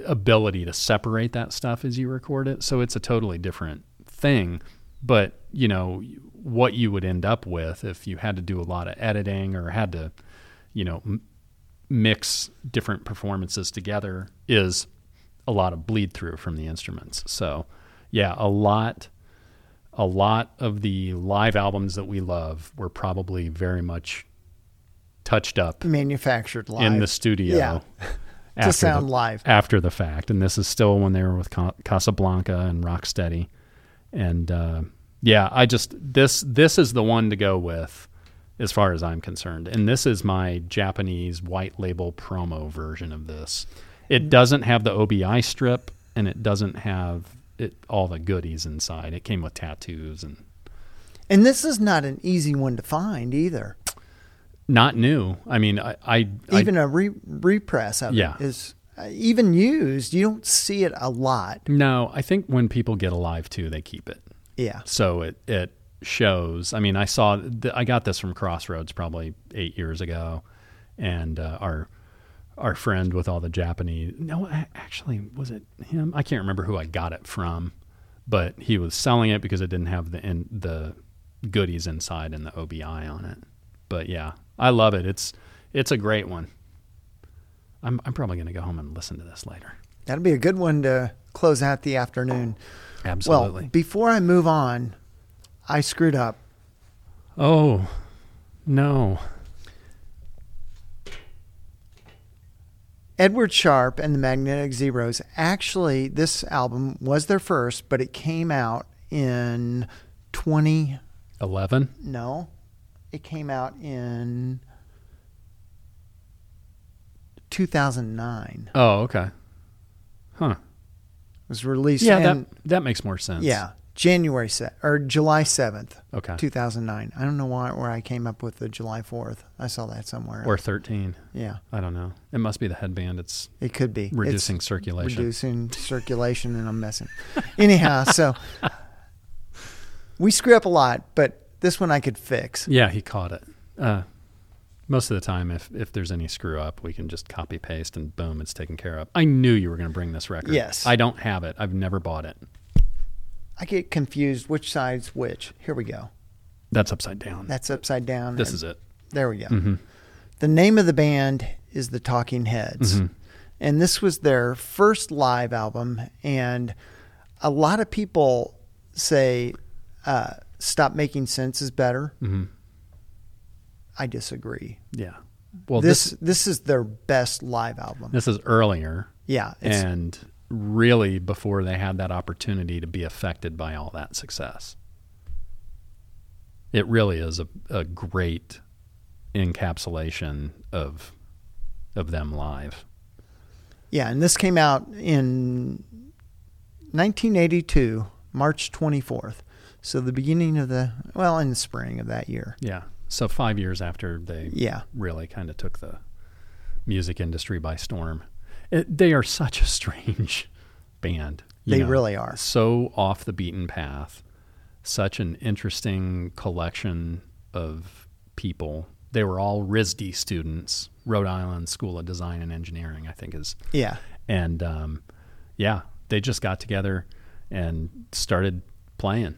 ability to separate that stuff as you record it. So it's a totally different thing. But, you know, what you would end up with if you had to do a lot of editing or had to, you know, m- mix different performances together is a lot of bleed through from the instruments. So, yeah, a lot a lot of the live albums that we love were probably very much touched up Manufactured live. in the studio Yeah. after to sound the, live. after the fact. And this is still when they were with Casablanca and Rocksteady. And uh, yeah, I just this this is the one to go with as far as I'm concerned. And this is my Japanese white label promo version of this. It doesn't have the OBI strip and it doesn't have it all the goodies inside. It came with tattoos and And this is not an easy one to find either. Not new. I mean, I, I I- Even a re- repress of Yeah. it is uh, even used. You don't see it a lot. no, I think when people get Alive 2, they keep it. Yeah. so it it shows. I mean, I saw th- I got this from Crossroads probably eight years ago, and uh, our our friend with all the Japanese. No, actually, was it him? I can't remember who I got it from, but he was selling it because it didn't have the in, the goodies inside and the OBI on it. But yeah, I love it. It's it's a great one. I'm I'm probably going to go home and listen to this later. That'll be a good one to close out the afternoon. Absolutely. Well, before I move on, I screwed up. oh no. Edward Sharpe and the Magnetic Zeros. Actually, this album was their first, but it came out in 20 Eleven. no. It came out in 2009. Oh, okay. Huh. It was released Yeah, in that that makes more sense. yeah, January se- or July 7th, Okay. 2009. I don't know why where I came up with the July 4th. I saw that somewhere. Or 13. yeah, I don't know. It must be the headband. It's it could be It's- reducing circulation. reducing circulation and I'm messing. Anyhow, so we screw up a lot, but this one I could fix. Yeah, he caught it. Uh, most of the time, if if there's any screw up, we can just copy paste and boom, it's taken care of. I knew you were going to bring this record. Yes. I don't have it. I've never bought it. I get confused which side's which. Here we go. That's upside down. That's upside down. this is it. There we go. Mhm. The name of the band is the Talking Heads. Mhm. And this was their first live album. And a lot of people say uh, Stop Making Sense is better. Mhm. I disagree. Yeah. Well, this, this this is their best live album. this is earlier yeah. It's, and really before they had that opportunity to be affected by all that success. It really is a, a great encapsulation of of them live. yeah. And this came out in 1982, March 24th. So the beginning of the, well, in the spring of that year. Yeah. So 5 years after they Yeah. really kind of took the music industry by storm. It, they are such a strange band. They know. really are. so off the beaten path. Such an interesting collection of people. They were all RISD students, Rhode Island School of Design and Engineering, I think is Yeah. and um, yeah, they just got together and started playing.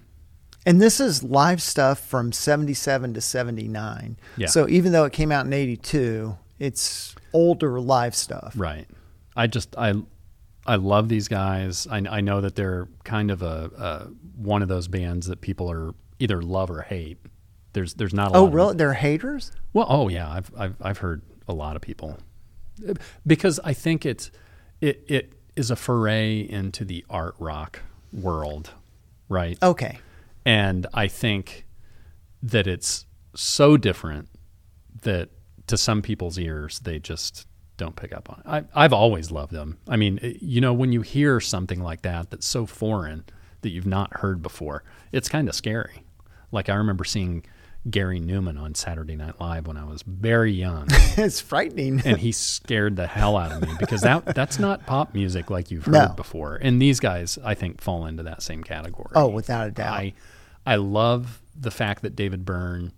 And this is live stuff from 77 to 79. Yeah. So even though it came out in 82, it's older live stuff. Right. I just I I love these guys. I, I know that they're kind of a, a one of those bands that people are either love or hate. There's there's not a Oh, lot of- really? They're haters? Well, oh yeah, I've I've I've heard a lot of people because I think it's it it is a foray into the art rock world, right? Okay. And I think that it's so different that to some people's ears they just don't pick up on it. I, I've always loved them. I mean, you know, when you hear something like that that's so foreign that you've not heard before, it's kind of scary. Like I remember seeing Gary Numan on Saturday Night Live when I was very young, it's frightening. and he scared the hell out of me because that that's not pop music like you've heard No. before. And these guys, I think, fall into that same category. Oh, without a doubt. I I love the fact that David Byrne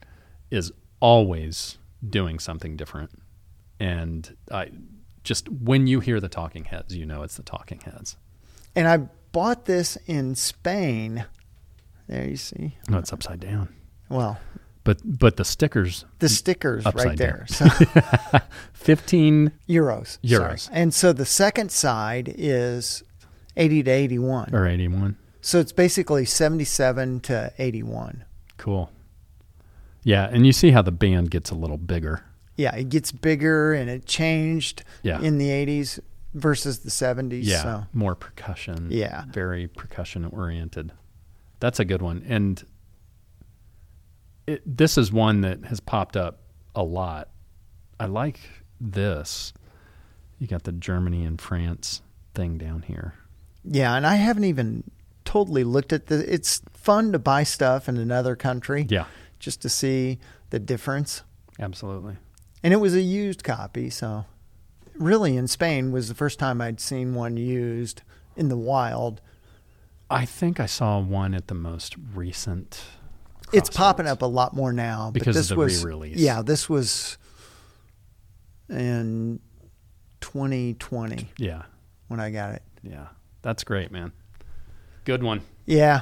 is always doing something different, and I just when you hear the Talking Heads, you know it's the Talking Heads. and I bought this in Spain. There you see. No, it's upside down, Well, but but the stickers the stickers right there. So fifteen euros. Euros. Sorry. And so the second side is 80 to 81. or eighty one. So it's basically 77 to 81. Cool. Yeah, and you see how the band gets a little bigger. Yeah, it gets bigger and it changed Yeah. in the 80s versus the 70s. Yeah, So more percussion. Yeah. very percussion oriented. That's a good one, and it, this is one that has popped up a lot. I like this. You got the Germany and France thing down here. yeah, and I haven't even totally looked at the. It's fun to buy stuff in another country. Yeah, Just to see the difference. absolutely. And it was a used copy, so really in Spain was the first time I'd seen one used in the wild. I think I saw one at the most recent. It's popping up a lot more now. Because but of this the was, re-release. Yeah, this was in 2020 Yeah, when I got it. yeah, that's great, man. Good one. Yeah,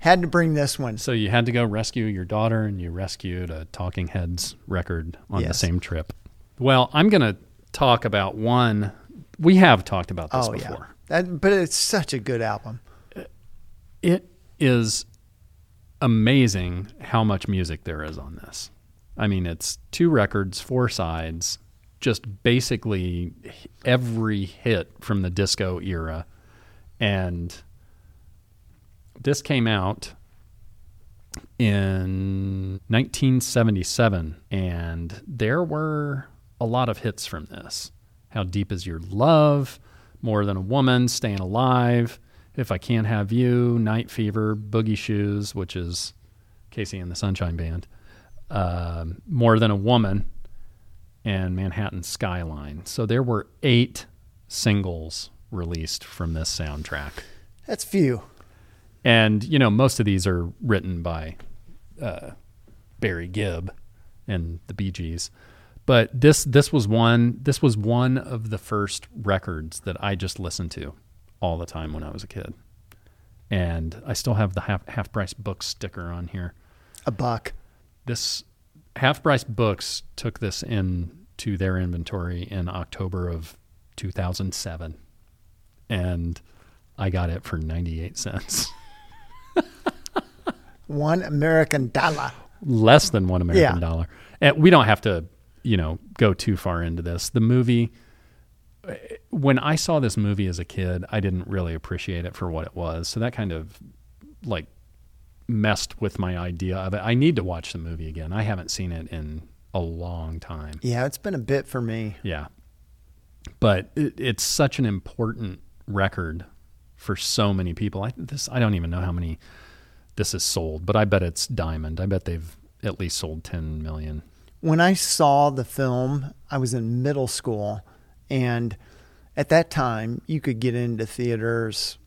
had to bring this one. So you had to go rescue your daughter, and you rescued a Talking Heads record on the same trip. Well, I'm going to talk about one. We have talked about this oh yeah, before. that, but it's such a good album. It is amazing how much music there is on this. I mean, it's two records, four sides, just basically every hit from the disco era. And this came out in 1977, and there were a lot of hits from this. How Deep Is Your Love, More Than a Woman, Staying Alive, If I Can't Have You, Night Fever, Boogie Shoes, which is KC and the Sunshine Band, um, More Than a Woman, and Manhattan Skyline. So there were eight singles released from this soundtrack. That's few. And, you know, most of these are written by uh, Barry Gibb and the Bee Gees. But this this was one this was one of the first records that I just listened to all the time when I was a kid. And I still have the half half price book sticker on here. A buck. This half price books took this in to their inventory in October of 2007 and I got it for 98 cents. One American dollar. less than one American Yeah. dollar. And we don't have to, you know, go too far into this. The movie, when I saw this movie as a kid, I didn't really appreciate it for what it was. So that kind of like messed with my idea of it. I need to watch the movie again. I haven't seen it in a long time. Yeah, it's been a bit for me. Yeah. But it, it's such an important record for so many people. I this I don't even know how many this is sold, but I bet it's diamond. I bet they've at least sold 10 million. When I saw the film, I was in middle school and at that time you could get into theaters.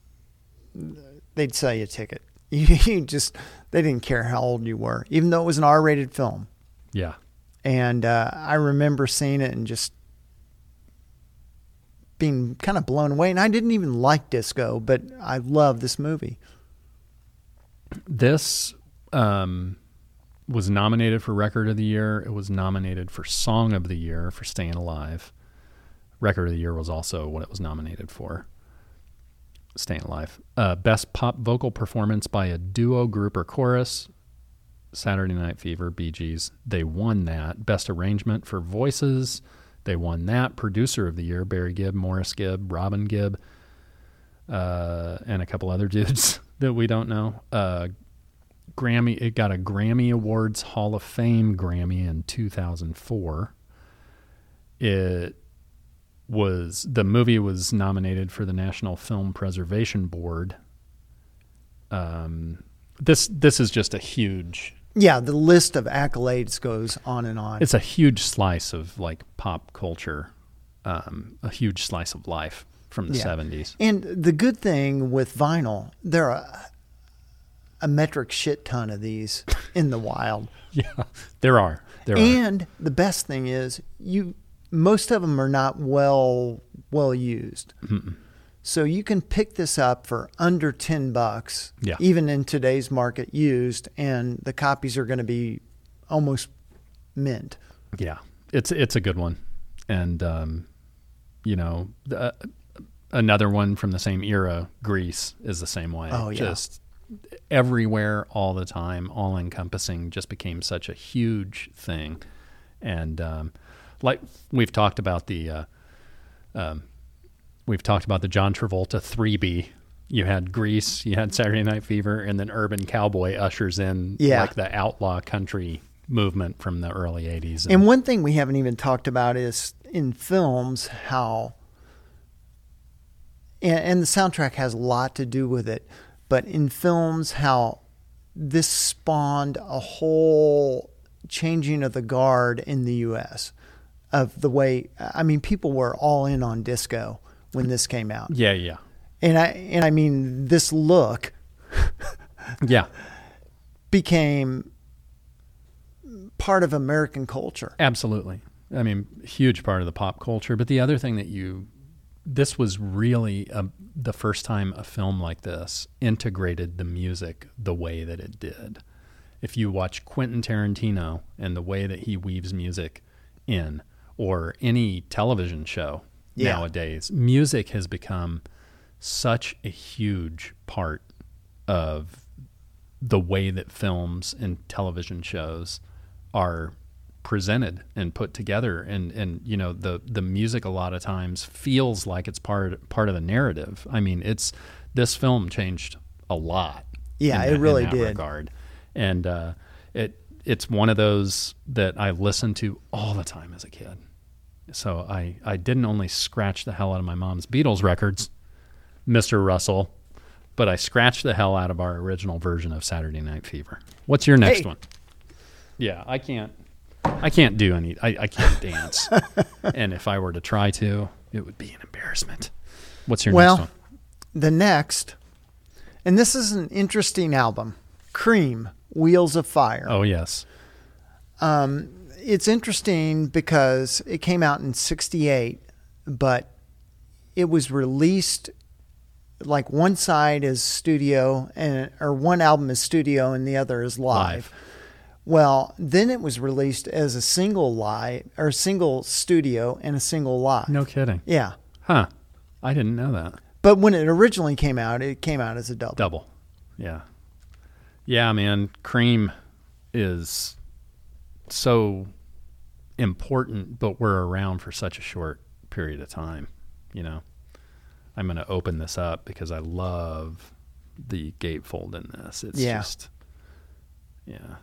They'd sell you a ticket. You just they didn't care how old you were, even though it was an R-rated film. Yeah. And uh, I remember seeing it and just being kind of blown away. And I didn't even like disco, but I love this movie. This um, was nominated for Record of the Year. It was nominated for Song of the Year for Staying Alive. Record of the Year was also what it was nominated for. Staying Alive. Uh, best pop vocal performance by a duo, group, or chorus. Saturday Night Fever, Bee Gees. They won that. Best arrangement for voices. They won that. Producer of the Year, Barry Gibb, Maurice Gibb, Robin Gibb, uh, and a couple other dudes that we don't know. Uh, Grammy. It got a Grammy Awards Hall of Fame Grammy in 2004. It was the movie was nominated for the National Film Preservation Board. Um, this this is just a huge. Yeah, the list of accolades goes on and on. It's a huge slice of like pop culture, um, a huge slice of life from the Yeah. 70s. And the good thing with vinyl, there are a metric shit ton of these in the wild. Yeah, there are. There are. And the best thing is you most of them are not well well used. So you can pick this up for under 10 bucks Yeah. even in today's market used and the copies are going to be almost mint. Yeah, it's it's a good one, and um, you know, uh, another one from the same era, Grease, is the same way. Oh, yeah. just everywhere, all the time, all encompassing, just became such a huge thing, and um, like we've talked about the, uh, um, we've talked about the John Travolta three B. You had Grease, you had Saturday Night Fever, and then Urban Cowboy ushers in Yeah. like the outlaw country movement from the early '80s. And one thing we haven't even talked about is in films how, and, and the soundtrack has a lot to do with it, but in films how this spawned a whole changing of the guard in the U.S. of the way. I mean, people were all in on disco when this came out, yeah, yeah. and I and I mean this look Yeah, became part of American culture. absolutely. I mean, huge part of the pop culture. But the other thing that you, this was really a, the first time a film like this integrated the music the way that it did. If you watch Quentin Tarantino and the way that he weaves music in, or any television show Yeah. nowadays, music has become such a huge part of the way that films and television shows are presented and put together. And and you know the the music a lot of times feels like it's part part of the narrative. I mean it's this film changed a lot Yeah, it that- in really did. regard. And uh it it's one of those that i listened to all the time as a kid so i i didn't only scratch the hell out of my mom's beatles records mr russell but i scratched the hell out of our original version of saturday night fever. What's your next Hey. one? Yeah i can't i can't do any i, I can't dance. And if i were to try to it would be an embarrassment. What's your Well, next one? The next, and this is an interesting album, Cream, Wheels of Fire. oh yes. Um, it's interesting because it came out in 68, but it was released like one side is studio and or one album is studio and the other is live. Live. Well, then it was released as a single live or single studio and a single live. no kidding Yeah. huh i didn't know that But when it originally came out, it came out as a double. double yeah yeah man cream is so important but we're around for such a short period of time you know? I'm going to open this up because i love the gatefold in this. It's Yeah. just yeah.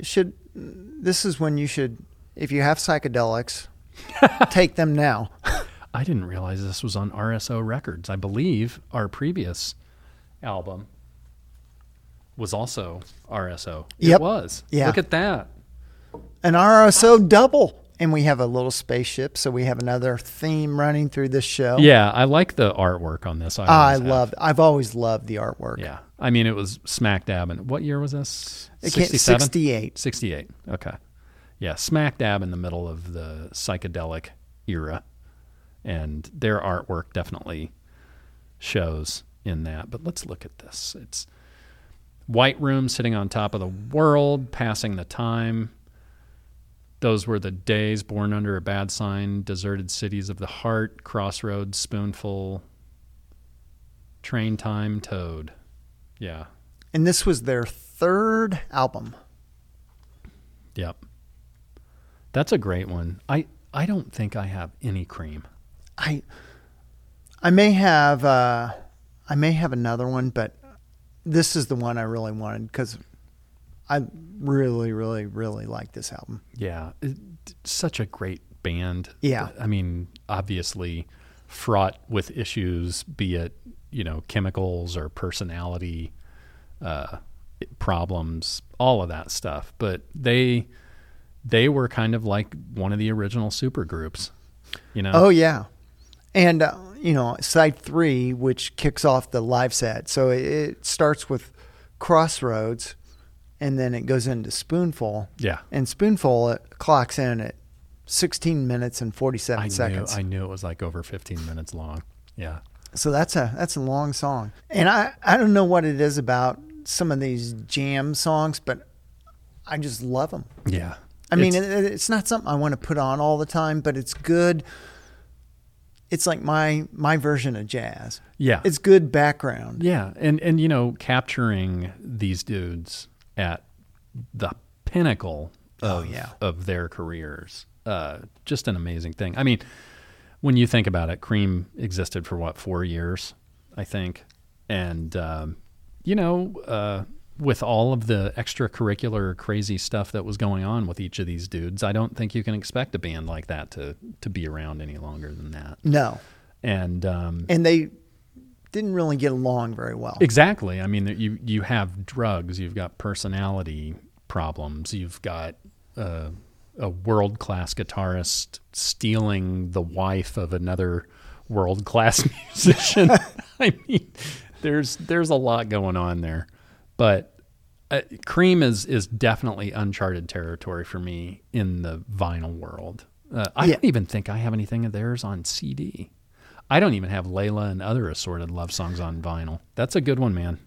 Should this is when you should if you have psychedelics take them now. I didn't realize this was on rso records. I believe our previous album was also rso Yep. it was. Yeah. look at that an RSO double and we have a little spaceship, so we have another theme running through this show. Yeah, I like the artwork on this. I, I always love. I've always loved the artwork. Yeah, I mean, it was smack dab in what year was this? 67? 68. 68. Okay. Yeah, smack dab in the middle of the psychedelic era. And their artwork definitely shows in that. But let's look at this. It's White Room sitting on top of the world, passing the time. Those were the days born under a bad sign, deserted cities of the heart, crossroads, spoonful, train time, toad. Yeah. And this was their third album. Yep. That's a great one. I I don't think I have any cream. I I may have uh, I may have another one, but this is the one I really wanted because I really, really, really like this album. Yeah, it, such a great band. Yeah. I mean, obviously fraught with issues, be it you know chemicals or personality uh, problems, all of that stuff. But they they were kind of like one of the original super groups. You know. Oh yeah, and uh, you know side three, which kicks off the live set. So it, it starts with Crossroads, and then it goes into Spoonful. Yeah. And Spoonful it clocks in at 16 minutes and 47 I knew, seconds. I knew it was like over 15 minutes long. Yeah. So that's a that's a long song, and I I don't know what it is about some of these jam songs, but I just love them. Yeah. I mean, It's- it, it's not something I want to put on all the time, but it's good. It's like my my version of jazz. yeah. It's good background. Yeah, and and you know, capturing these dudes at the pinnacle Oh, of, yeah. of their careers, uh, just an amazing thing. I mean, when you think about it, Cream existed for what four years, I think, and um, you know, uh, with all of the extracurricular crazy stuff that was going on with each of these dudes, I don't think you can expect a band like that to to be around any longer than that. No, And um, and they didn't really get along very well. Exactly. I mean, you you have drugs, you've got personality problems, you've got uh, a world class guitarist stealing the wife of another world class musician. I mean, there's there's a lot going on there, but. Uh, Cream is is definitely uncharted territory for me in the vinyl world. Uh, I Yeah. don't even think I have anything of theirs on CD. I don't even have Layla and other assorted love songs on vinyl. That's a good one, man.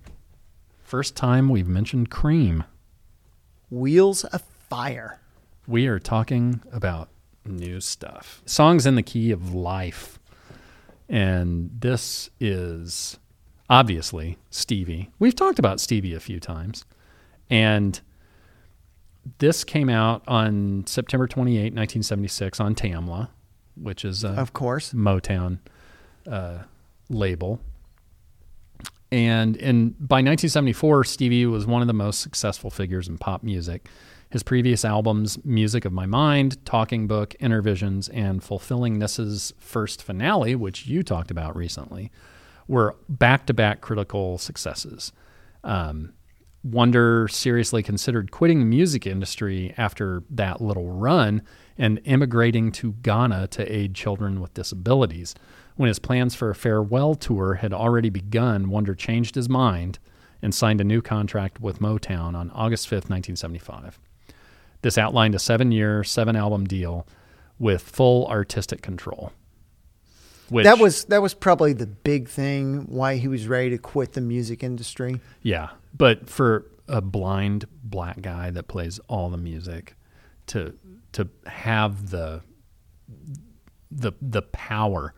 First time we've mentioned Cream. Wheels of Fire. We are talking about new stuff. Songs in the key of life. And this is obviously Stevie. We've talked about Stevie a few times. And this came out on September 28, 1976 on Tamla, which is Of course. Motown uh, label. And in by 1974, Stevie was one of the most successful figures in pop music. His previous albums, Music of My Mind, Talking Book, Innervisions, and Fulfillingness's first finale, which you talked about recently, were back to back critical successes. Um, Wonder seriously considered quitting the music industry after that little run and immigrating to Ghana to aid children with disabilities. When his plans for a farewell tour had already begun, Wonder changed his mind and signed a new contract with Motown on August 5th, 1975. This outlined a seven year, seven album deal with full artistic control. Which, that was that was probably the big thing why he was ready to quit the music industry. Yeah, but for a blind black guy that plays all the music, to to have the the the power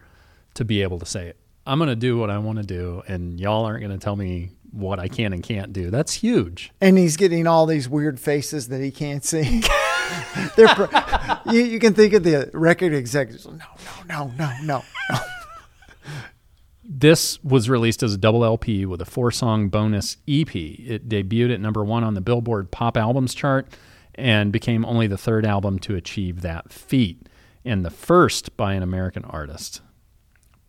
to be able to say, it. "I'm going to do what I want to do, and y'all aren't going to tell me what I can and can't do." That's huge. And he's getting all these weird faces that he can't see. Pro- you, you can think of the record executives. No, no, no, no, no. This was released as a double LP with a four song bonus EP. It debuted at number one on the Billboard Pop Albums chart and became only the third album to achieve that feat, and the first by an American artist.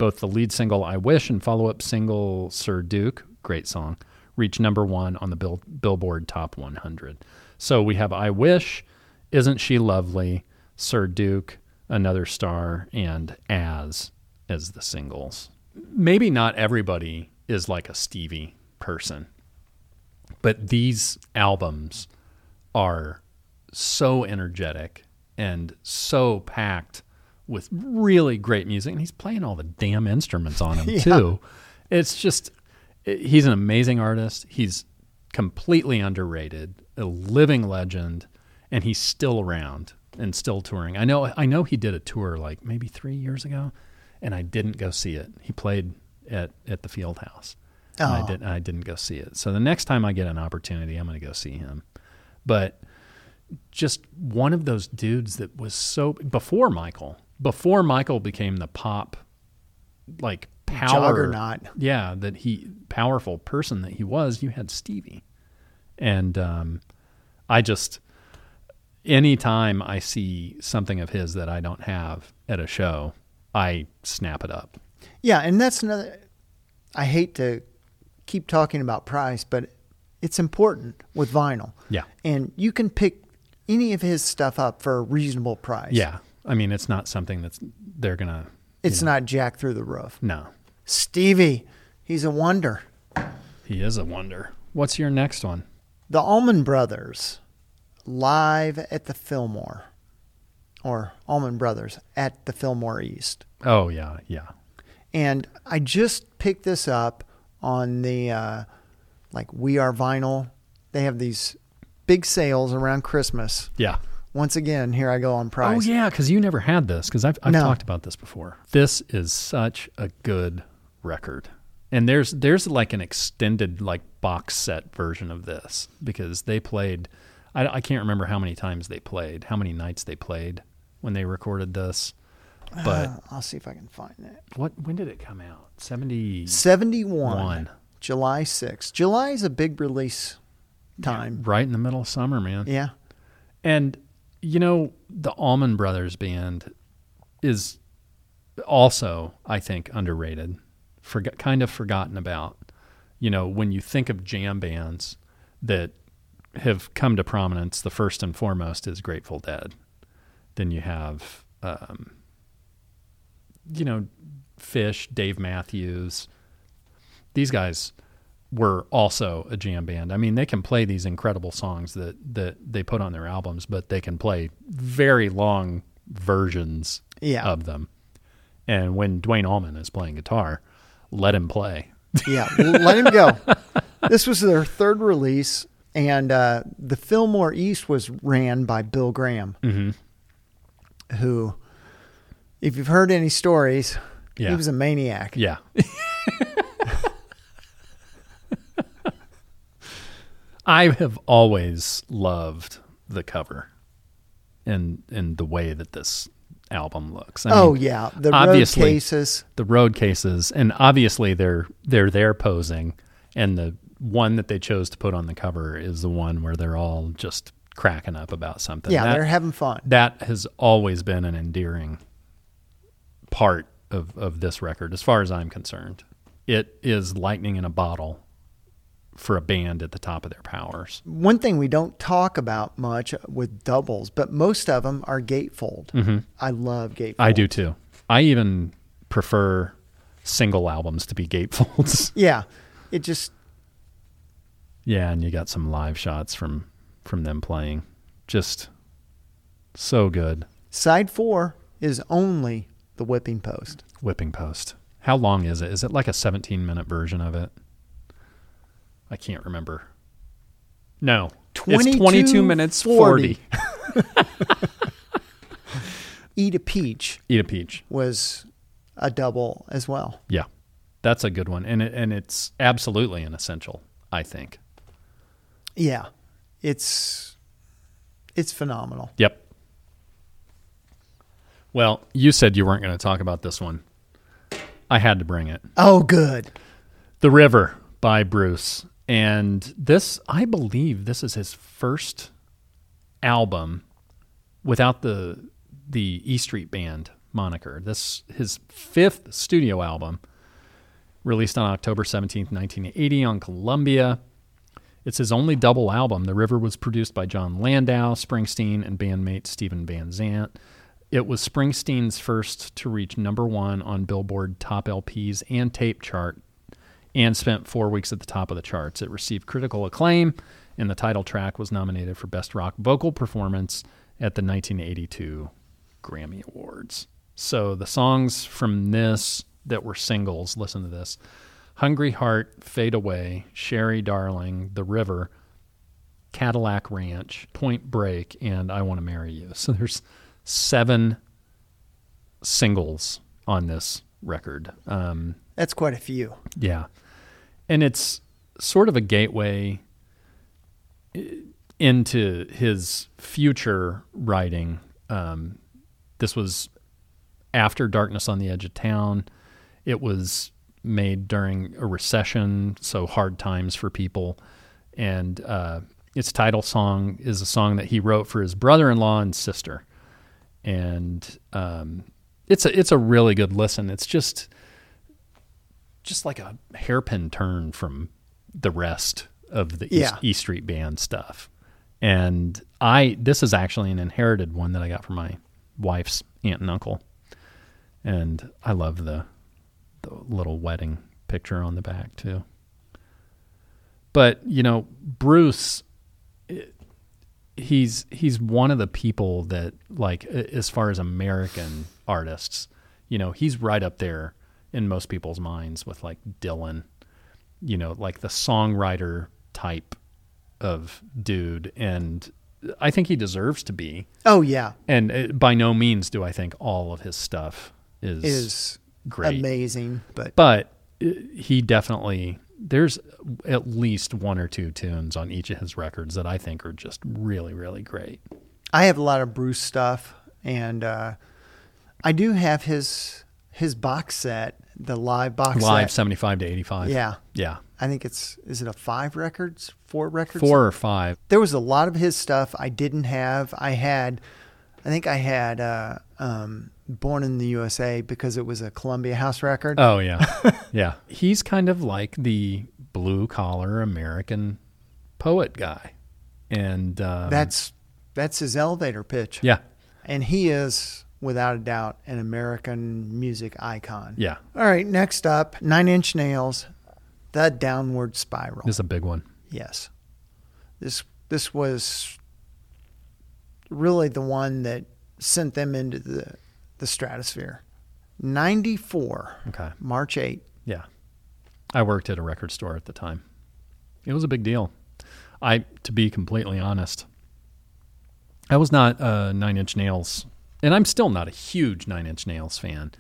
Both the lead single I Wish and follow up single Sir Duke, great song, reached number one on the Bill- Billboard Top 100. So we have I Wish, Isn't She Lovely, Sir Duke, Another Star, and As as the singles. Maybe not everybody is like a Stevie person, but these albums are so energetic and so packed with really great music. And he's playing all the damn instruments on him Yeah. too. It's just, he's an amazing artist. He's completely underrated, a living legend, and he's still around and still touring. I know, I know he did a tour like maybe three years ago, and I didn't go see it. He played at, at the Field House. And I Oh. didn't I didn't go see it. So the next time I get an opportunity, I'm going to go see him. But just one of those dudes that was so before Michael, before Michael became the pop like power Juggernaut. Yeah, that he powerful person that he was, you had Stevie. And um I just anytime I see something of his that I don't have at a show, I snap it up. Yeah, and that's another. I hate to keep talking about price, but it's important with vinyl. Yeah. And you can pick any of his stuff up for a reasonable price. Yeah. I mean, it's not something that's they're going to It's not jack through the roof. No. Stevie, he's a wonder. He is a wonder. What's your next one? The Allman Brothers live at the Fillmore, or Allman Brothers at the Fillmore East. Oh yeah, yeah. And I just picked this up on the uh, like We Are Vinyl. They have these big sales around Christmas. Yeah. Once again, here I go on price. Oh yeah, because you never had this. Because I've, I've No. talked about this before. This is such a good record, and there's there's like an extended like box set version of this because they played. I, I can't remember how many times they played, how many nights they played when they recorded this. But Uh, I'll see if I can find it. what when did it come out? Seventy 71, One. July 6th. July is a big release time. right in the middle of summer, man. Yeah. And you know, the Allman Brothers band is also, I think, underrated, forgot, kind of forgotten about. You know, when you think of jam bands that have come to prominence, the first and foremost is Grateful Dead. Then you have, um, you know, Phish, Dave Matthews. These guys were also a jam band. I mean, they can play these incredible songs that that they put on their albums, but they can play very long versions Yeah. of them. And when Duane Allman is playing guitar, let him play. Yeah. Let him go. This was their third release, and uh, the Fillmore East was ran by Bill Graham, Mm-hmm. who, if you've heard any stories, Yeah. he was a maniac. Yeah. I have always loved the cover and and the way that this album looks. I oh mean, yeah, the road cases. the road cases and obviously they're they're there posing and the one that they chose to put on the cover is the one where they're all just cracking up about something. Yeah, That- they're having fun. that has always been an endearing part of, of this record, as far as I'm concerned. It is lightning in a bottle for a band at the top of their powers. One thing we don't talk about much with doubles, but most of them are gatefold. Mm-hmm. I love gatefold. I do too. I even prefer single albums to be gatefolds. Yeah, it just yeah, and you got some live shots from from them playing. Just so good. side four is only the whipping post. Whipping Post. How long is it? Is it like a 17 minute version of it? I can't remember. No. it's 22 minutes 40. 40. Eat a peach Eat a peach. was a double as well. Yeah. That's a good one. And it, and it's absolutely an essential, I think. Yeah, it's it's phenomenal. Yep. Well, you said you weren't going to talk about this one. I had to bring it. Oh, good. The River by Bruce. And this, I believe, this is his first album without the the E Street Band moniker. This his fifth studio album, released on October seventeenth, nineteen eighty, on Columbia. It's his only double album. The River was produced by Jon Landau, Springsteen, and bandmate Stephen Van Zandt. It was Springsteen's first to reach number one on Billboard Top LPs and Tape chart and spent four weeks at the top of the charts. It received critical acclaim, and the title track was nominated for Best Rock Vocal Performance at the 1982 Grammy Awards. So the songs from this that were singles, listen to this Hungry Heart, Fade Away, Sherry Darling, The River, Cadillac Ranch, Point Break, and I Want to Marry You. So there's seven singles on this record. Um, That's quite a few. yeah. And it's sort of a gateway into his future writing. Um, this was after Darkness on the Edge of Town. It was made during a recession, so hard times for people. And uh, its title song is a song that he wrote for his brother in law and sister. And um, it's a it's a really good listen. It's just just like a hairpin turn from the rest of the Yeah. East, East Street Band stuff. And I this is actually an inherited one that I got from my wife's aunt and uncle. And I love the the little wedding picture on the back too. But, you know, Bruce i- he's he's one of the people that like as far as American artists, you know, he's right up there in most people's minds with like Dylan, you know, like the songwriter type of dude and I think he deserves to be. Oh yeah, And uh, by no means do I think all of his stuff is is great. amazing, but But uh, he definitely there's at least one or two tunes on each of his records that I think are just really really great. I have a lot of Bruce stuff, and uh, I do have his his box set, the live box Live set. 75 to 85. Yeah, Yeah. I think it's is it a five records, four records? Four or five. There was a lot of his stuff I didn't have. I had, I think I had uh, um, Born in the USA because it was a Columbia House record. Oh yeah. yeah. He's kind of like the blue collar American poet guy. And um, that's that's his elevator pitch. yeah. and he is without a doubt an American music icon. Yeah. All right, next up, Nine Inch Nails, The Downward Spiral. This is a big one. Yes. This this was really the one that sent them into the the stratosphere. 94, Okay. March 8. Yeah. I worked at a record store at the time. It was a big deal. I to be completely honest, I was not a Nine Inch Nails, and I'm still not a huge Nine Inch Nails fan.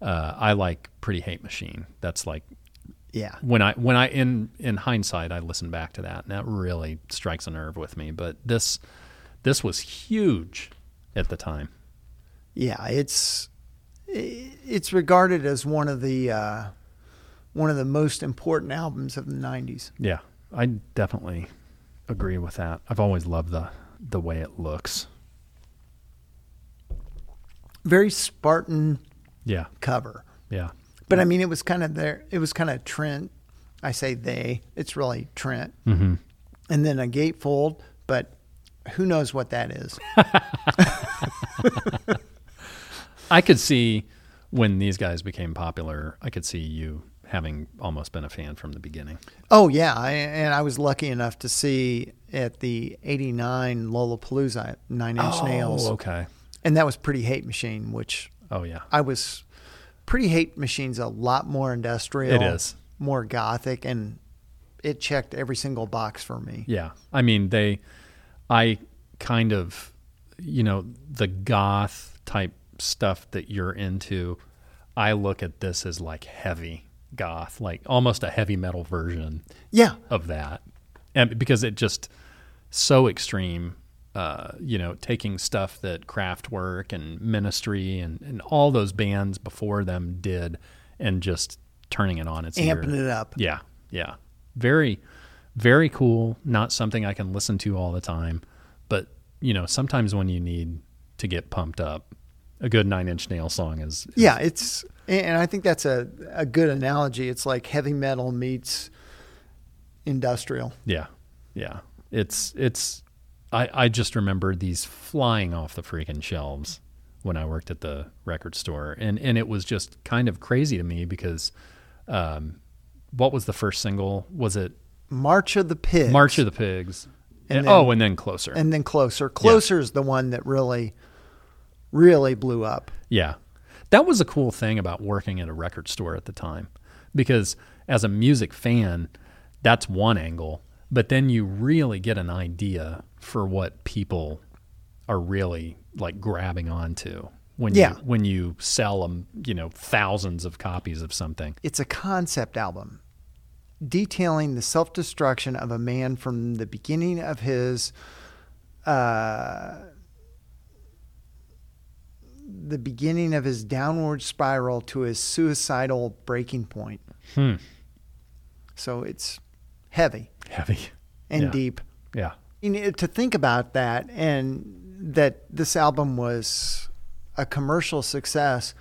Uh, I like Pretty Hate Machine. That's like Yeah. when I when I in in hindsight I listen back to that and that really strikes a nerve with me. But this this was huge at the time. Yeah, it's it's regarded as one of the uh, one of the most important albums of the 90s. Yeah, I definitely agree with that. I've always loved the the way it looks. Very Spartan Yeah, cover. yeah, But I mean, it was kind of there. It was kind of Trent. I say they. It's really Trent, hmm and then a gatefold. But who knows what that is? I could see when these guys became popular. I could see you having almost been a fan from the beginning. Oh yeah, I, and I was lucky enough to see at the '89 Lollapalooza Nine Inch Nails, Oh, okay. And that was Pretty Hate Machine, which Oh yeah, I was. Pretty Hate Machine's a lot more industrial. It is. more gothic, and it checked every single box for me. Yeah. I mean, they, I kind of, you know, the goth type stuff that you're into, I look at this as like heavy goth, like almost a heavy metal version Yeah, of that. And because it just so extreme, uh, you know, taking stuff that Kraftwerk and Ministry and, and all those bands before them did and just turning it on its ear. amping it up. Yeah, yeah. Very, very cool. Not something I can listen to all the time, but you know, sometimes when you need to get pumped up, a good Nine Inch Nail song is, is Yeah, it's and I think that's a a good analogy. It's like heavy metal meets industrial. yeah, yeah. It's it's. I I just remember these flying off the freaking shelves when I worked at the record store, and and it was just kind of crazy to me because, um, what was the first single? Was it March of the Pigs. March of the Pigs? And And, then- oh, and then closer. and then Closer. Closer is the one that really, really blew up. Yeah. That was a cool thing about working at a record store at the time because as a music fan, that's one angle, but then you really get an idea for what people are really like grabbing onto when Yeah. you when you sell them, you know, thousands of copies of something. It's a concept album detailing the self destruction of a man from the beginning of his. Uh, the beginning of his downward spiral to his suicidal breaking point. Hmm. So it's heavy Heavy. and Yeah. deep. You know, to think about that and that this album was a commercial success,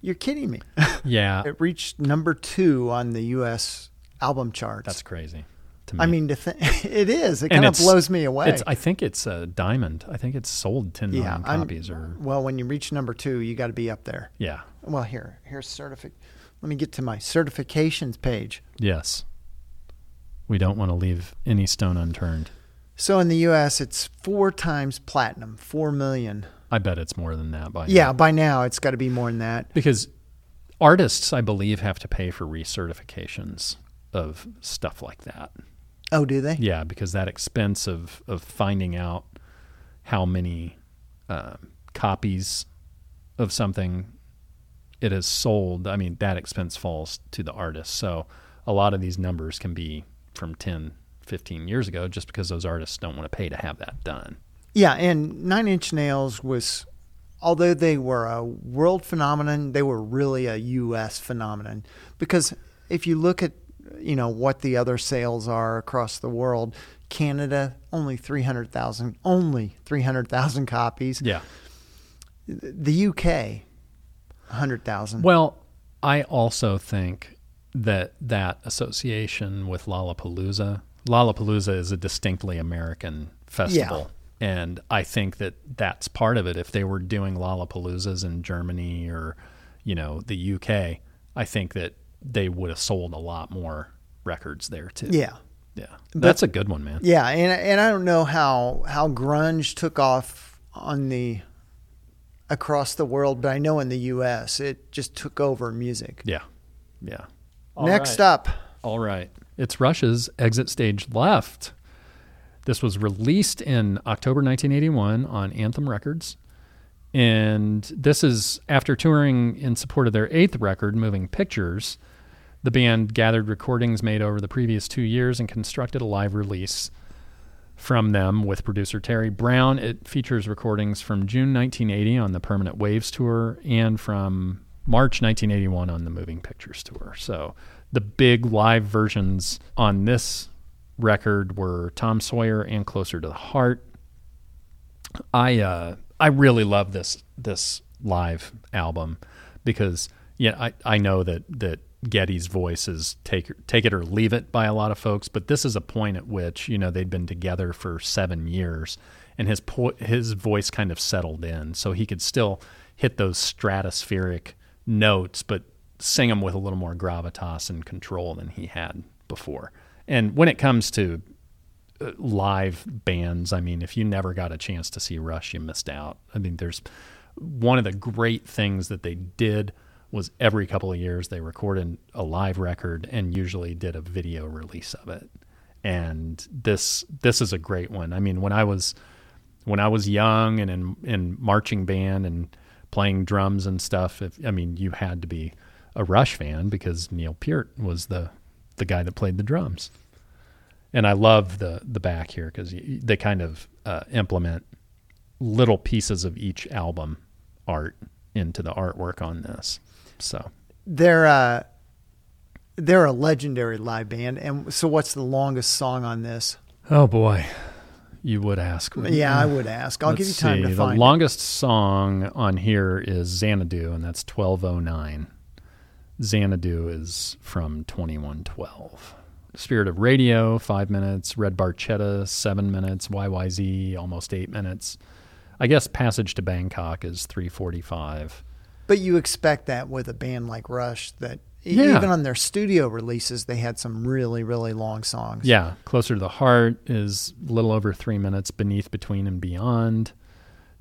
you're kidding me. Yeah. it reached number two on the U.S. album charts. That's crazy. To me. I mean, to th- it is. It And kind of blows me away. it's I think it's a diamond. I think it's sold 10 million yeah, I'm- copies or well, when you reach number two, you got to be up there. yeah. Well, here, here's certific. Let me get to my certifications page. Yes. We don't want to leave any stone unturned. So in the U.S., it's four times platinum, four million. I bet it's more than that by Yeah, now. by now it's got to be more than that. Because artists, I believe, have to pay for recertifications of stuff like that. Oh, do they? Yeah, because that expense of, of finding out how many um, copies of something it has sold, I mean, that expense falls to the artist. So a lot of these numbers can be from 10, 15 years ago just because those artists don't want to pay to have that done. Yeah, and Nine Inch Nails was, although they were a world phenomenon, they were really a U.S. phenomenon. Because if you look at, you know, what the other sales are across the world, Canada only three hundred thousand, only three hundred thousand copies. Yeah. The U.K. hundred thousand. Well, I also think that that association with Lollapalooza, Lollapalooza is a distinctly American festival. And I think that that's part of it. If they were doing Lollapaloozas in Germany or, you know, the UK, I think that they would have sold a lot more records there too. Yeah, Yeah. That's a good one, man. yeah, and and I don't know how how grunge took off on the across the world, but I know in the U.S. it just took over music. Yeah. Yeah. Next up, All right. It's Rush's Exit Stage Left. This was released in October 1981 on Anthem Records. And this is after touring in support of their eighth record, Moving Pictures. The band gathered recordings made over the previous two years and constructed a live release from them with producer Terry Brown. It features recordings from June 1980 on the Permanent Waves tour and from March 1981 on the Moving Pictures tour. So the big live versions on this record were Tom Sawyer and Closer to the Heart. I uh, I really love this this live album because yeah I, I know that that Geddy's voice is take take it or leave it by a lot of folks, but this is a point at which you know they'd been together for seven years, and his po- his voice kind of settled in, so he could still hit those stratospheric notes, but sing them with a little more gravitas and control than he had before. And when it comes to uh, live bands, I mean, if you never got a chance to see Rush, you missed out. I mean, there's one of the great things that they did was every couple of years they recorded a live record and usually did a video release of it. And this this is a great one. I mean, when I was when I was young and in in marching band and playing drums and stuff, if, I mean, you had to be a Rush fan because Neil Peart was the the guy that played the drums. And I love the the back here because they kind of uh, implement little pieces of each album art into the artwork on this. So they're uh, they're a legendary live band. And so, what's the longest song on this? Oh boy, you would ask. Me. Yeah, I would ask. I'll give you time see. to the find. it. longest song on here is Xanadu, and that's twelve oh nine. Xanadu is from twenty one twelve. Spirit of Radio, five minutes. Red Barchetta, seven minutes. YYZ, almost eight minutes. I guess Passage to Bangkok is 345. But you expect that with a band like Rush that Yeah. even on their studio releases they had some really really long songs. Yeah, Closer to the Heart is a little over three minutes. Beneath, Between, and Beyond,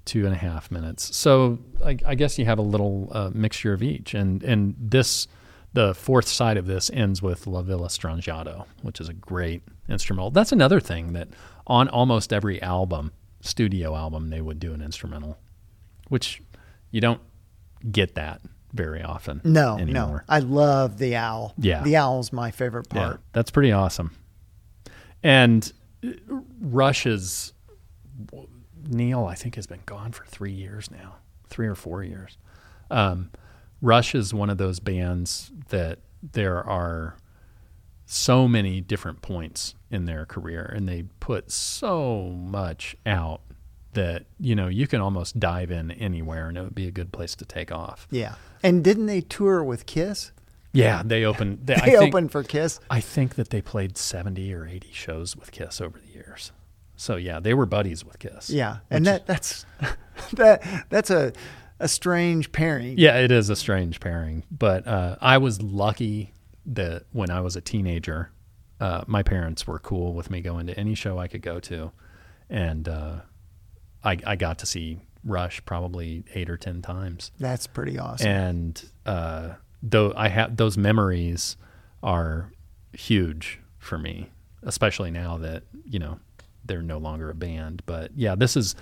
two and a half minutes. So I, I guess you have a little uh, mixture of each. And and this, the fourth side of this ends with La Villa Strangiato, which is a great instrumental. That's another thing that on almost every album, studio album, they would do an instrumental, which you don't get that very often. No, anymore. no. I love the owl. Yeah. The owl's my favorite Yeah, part. that's pretty awesome. And uh, Rush is Neil. I think has been gone for three years now, three or four years. Um, Rush is one of those bands that there are so many different points in their career, and they put so much out that you know you can almost dive in anywhere, and it would be a good place to take off. Yeah. And didn't they tour with Kiss? Yeah, they opened. They, I They think- opened for Kiss. I think that they played 70 or 80 shows with Kiss over the years. So yeah, they were buddies with Kiss. Yeah. And that that's that that's a a strange pairing. Yeah, it is a strange pairing, but uh, I was lucky that when I was a teenager, uh, my parents were cool with me going to any show I could go to, and uh, I, I got to see Rush probably eight or ten times. That's pretty awesome. and uh, though I have those memories are huge for me, especially now that you know they're no longer a band. But yeah, this is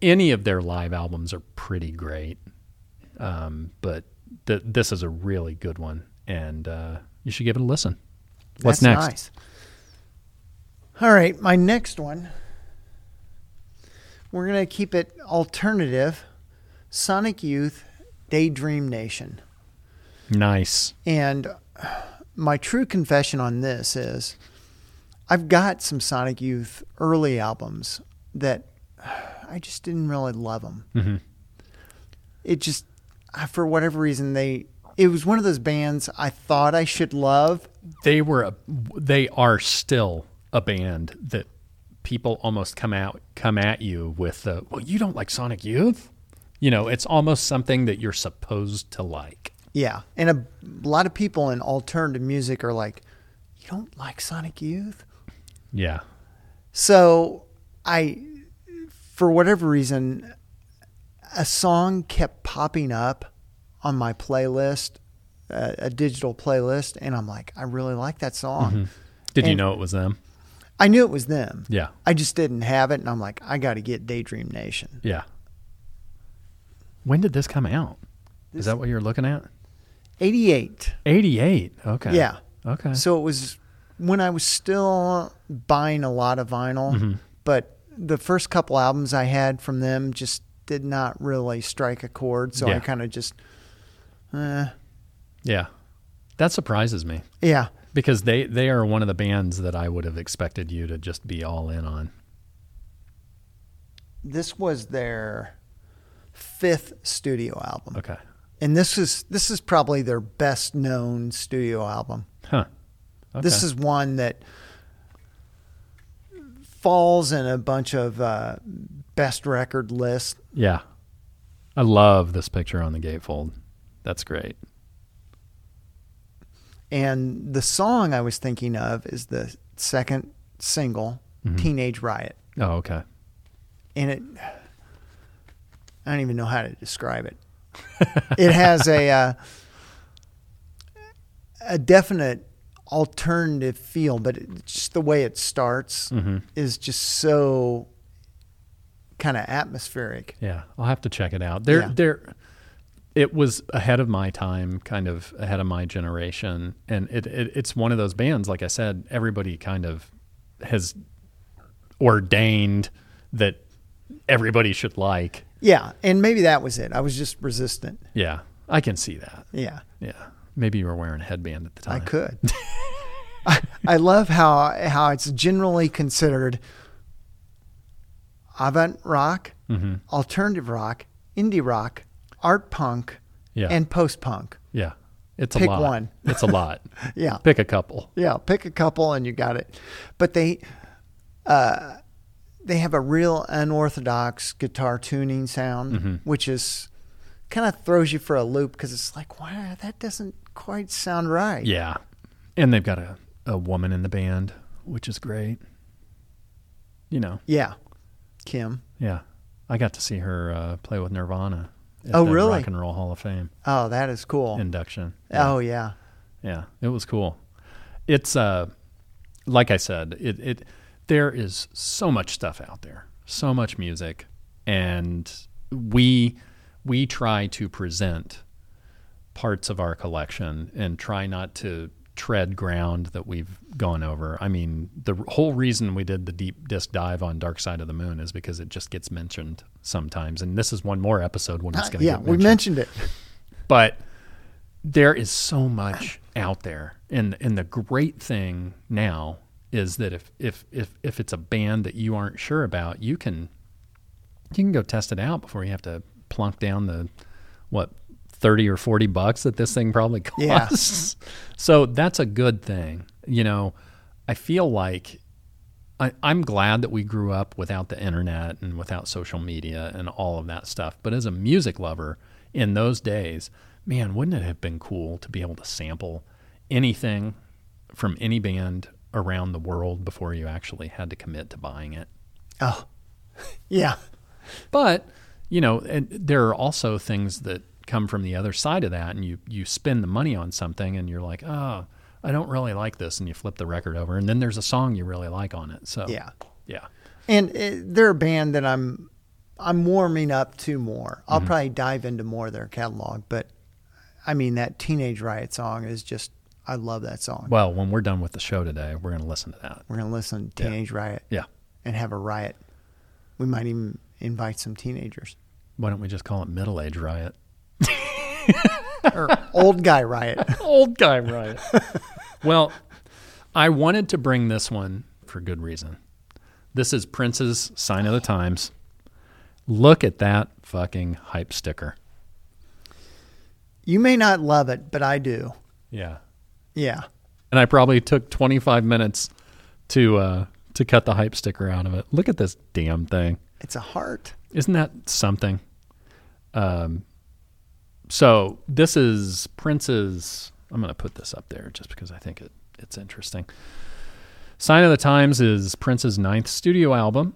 any of their live albums are pretty great, um, but th- this is a really good one, and uh, you should give it a listen. What's That's next? nice. All right, my next one. We're gonna keep it alternative. Sonic Youth, Daydream Nation, Nice. and my true confession on this is, I've got some Sonic Youth early albums that I just didn't really love them. hmm It just, for whatever reason, they. It was one of those bands I thought I should love, They were a, they are still a band that people almost come out come at you with the well you don't like Sonic Youth you know it's almost something that you're supposed to like Yeah, and a, lot of people in alternative music are like, "You don't like Sonic Youth?" Yeah So I, for whatever reason, a song kept popping up on my playlist, uh, a digital playlist, and I'm like, I really like that song. did you know it was them I knew it was them. yeah I just didn't have it, and I'm like, I got to get Daydream Nation. yeah when did this come out is that what you're looking at 88. 88 okay Yeah. okay So it was when I was still buying a lot of vinyl, Mm-hmm. but the first couple albums I had from them just did not really strike a chord. So I kind of just, uh, yeah. That surprises me. Yeah, because they they are one of the bands that I would have expected you to just be all in on. This was their fifth studio album, okay. And this is this is probably their best known studio album. huh okay. This is one that falls in a bunch of uh, best record lists. Yeah. I love this picture on the gatefold. That's great. And the song I was thinking of is the second single, Teenage Riot. Oh, okay. And it, I don't even know how to describe it. it has a, uh, a definite alternative feel, but just the way it starts Mhm. is just so kind of atmospheric. Yeah, I'll have to check it out. There, Yeah. there. It was ahead of my time, kind of ahead of my generation, and it, it it's one of those bands. Like I said, everybody kind of has ordained that everybody should like. Yeah. And maybe that was it. I was just resistant. Yeah, I can see that. Yeah. Yeah, maybe you were wearing a headband at the time. I could. I, I love how how it's generally considered avant rock, hmm alternative rock, indie rock, art punk, Yeah, and post punk. yeah, It's a Pick lot. one. It's a lot. Yeah. Pick a couple. Yeah, pick a couple and you got it. But they uh, they have a real unorthodox guitar tuning sound, Mm-hmm. which is kind of throws you for a loop because it's like, wow, that doesn't quite sound right. Yeah. And they've got a, a woman in the band, which is great. You know, Yeah. Kim. yeah. I got to see her uh, play with Nirvana. Oh, the really? Rock and Roll Hall of Fame Oh, that is cool. induction. Oh, yeah. Yeah, it was cool. It's uh like I said, it it there is so much stuff out there. So much music and we we try to present parts of our collection and try not to tread ground that we've gone over. I mean, the whole reason we did the deep disc dive on Dark Side of the Moon is because it just gets mentioned sometimes and this is one more episode when it's ah, going to yeah, get we mentioned mentioned it. but there is so much out there and and the great thing now is that if if if if it's a band that you aren't sure about you can you can go test it out before you have to plunk down the what 30 or 40 bucks that this thing probably Yeah. costs so that's a good thing you know i feel like I, I'm glad that we grew up without the internet and without social media and all of that stuff. But as a music lover in those days, man, wouldn't it have been cool to be able to sample anything from any band around the world before you actually had to commit to buying it? Oh, yeah. But you know, and there are also things that come from the other side of that, and you you spend the money on something, and you're like, oh, I don't really like this, and you flip the record over, and then there's a song you really like on it. So Yeah. yeah, And uh, they're a band that I'm I'm warming up to more. Mm-hmm. I'll probably dive into more of their catalog, but I mean that Teenage Riot song is just I love that song. Well, when we're done with the show today, we're going to listen to that. We're gonna listen to Teenage Riot Yeah. and have a riot. We might even invite some teenagers Why don't we just call it middle age riot? or old guy riot. Old guy riot. well, I wanted to bring this one for good reason. This is Prince's Sign of the Times. Look at that fucking hype sticker. You may not love it, but I do. Yeah. Yeah. And I probably took 25 minutes to uh, to cut the hype sticker out of it. Look at this damn thing. It's a heart. Isn't that something? Um, so this is Prince's. I'm going to put this up there just because I think it, it's interesting. Sign of the Times is Prince's ninth studio album,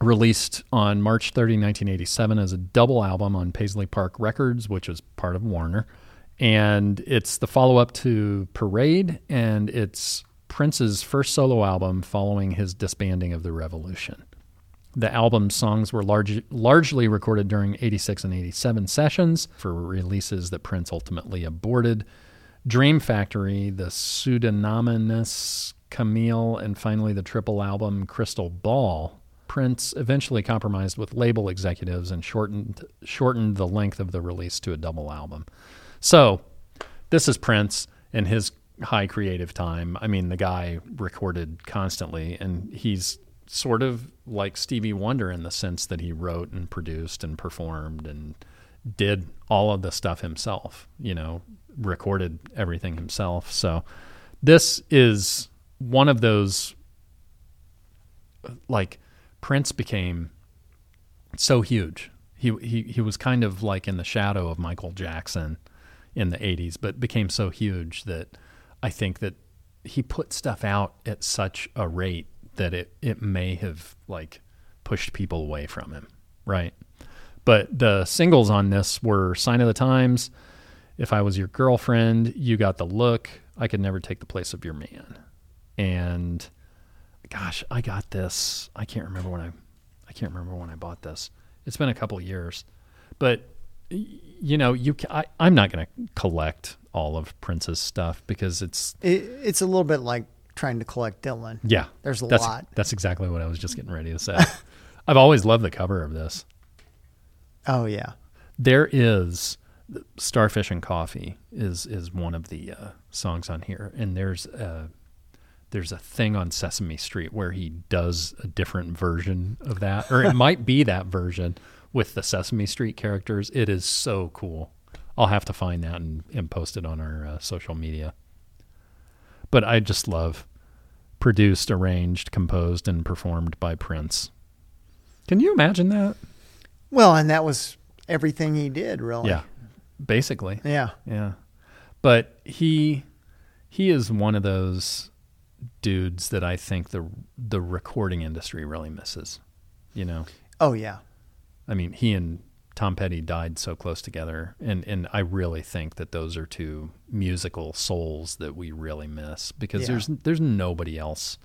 released on March 30, 1987, as a double album on Paisley Park Records, which was part of Warner. And it's the follow up to Parade, and it's Prince's first solo album following his disbanding of the Revolution. The album's songs were large, largely recorded during 86 and 87 sessions for releases that Prince ultimately aborted. Dream Factory, the pseudonymous Camille, and finally the triple album Crystal Ball. Prince eventually compromised with label executives and shortened shortened the length of the release to a double album. So, this is Prince and his high creative time. I mean, the guy recorded constantly, and he's sort of like Stevie Wonder in the sense that he wrote and produced and performed and did all of the stuff himself, you know, recorded everything himself. So, this is one of those like Prince became so huge. He he he was kind of like in the shadow of Michael Jackson in the 80s, but became so huge that I think that he put stuff out at such a rate that it it may have like pushed people away from him, right? But the singles on this were Sign of the Times, If I Was Your Girlfriend, You Got the Look, I Could Never Take the Place of Your Man. And gosh, I got this. I can't remember when I I can't remember when I bought this. It's been a couple years. But you know, you I, I'm not going to collect all of Prince's stuff because it's It, it's a little bit like trying to collect Dylan. yeah. There's a that's, lot. That's exactly what I was just getting ready to say. I've always loved the cover of this. Oh yeah. There is Starfish and Coffee is is one of the uh, songs on here, and there's a there's a thing on Sesame Street where he does a different version of that, or it might be that version with the Sesame Street characters. It is so cool. I'll have to find that and, and post it on our uh, social media. But I just love produced, arranged, composed, and performed by Prince. Can you imagine that? Well, and that was everything he did, really. Yeah, basically. Yeah. Yeah. But he he is one of those dudes that I think the the recording industry really misses. You know. Oh yeah. I mean, he and Tom Petty died so close together and and I really think that those are two musical souls that we really miss because Yeah. there's there's nobody else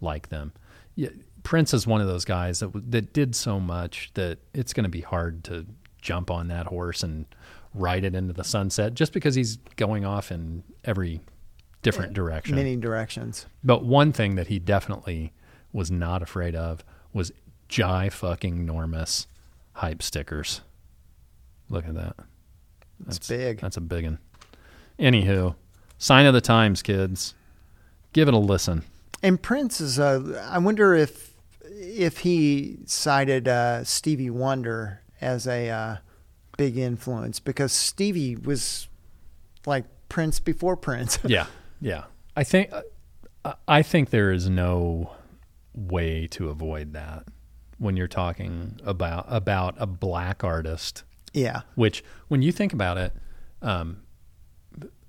like them. Yeah, Prince is one of those guys that that did so much that it's going to be hard to jump on that horse and ride it into the sunset just because he's going off in every different direction. Many directions. But one thing that he definitely was not afraid of was jai fucking enormous hype stickers. Look at that. It's big. That's a big one. Anywho, sign of the times, kids. Give it a listen. And Prince is uh I wonder if if he cited uh, Stevie Wonder as a uh, big influence because Stevie was like Prince before Prince. Yeah, yeah. I think uh, I think there is no way to avoid that when you're talking about about a black artist yeah. which when you think about it, um,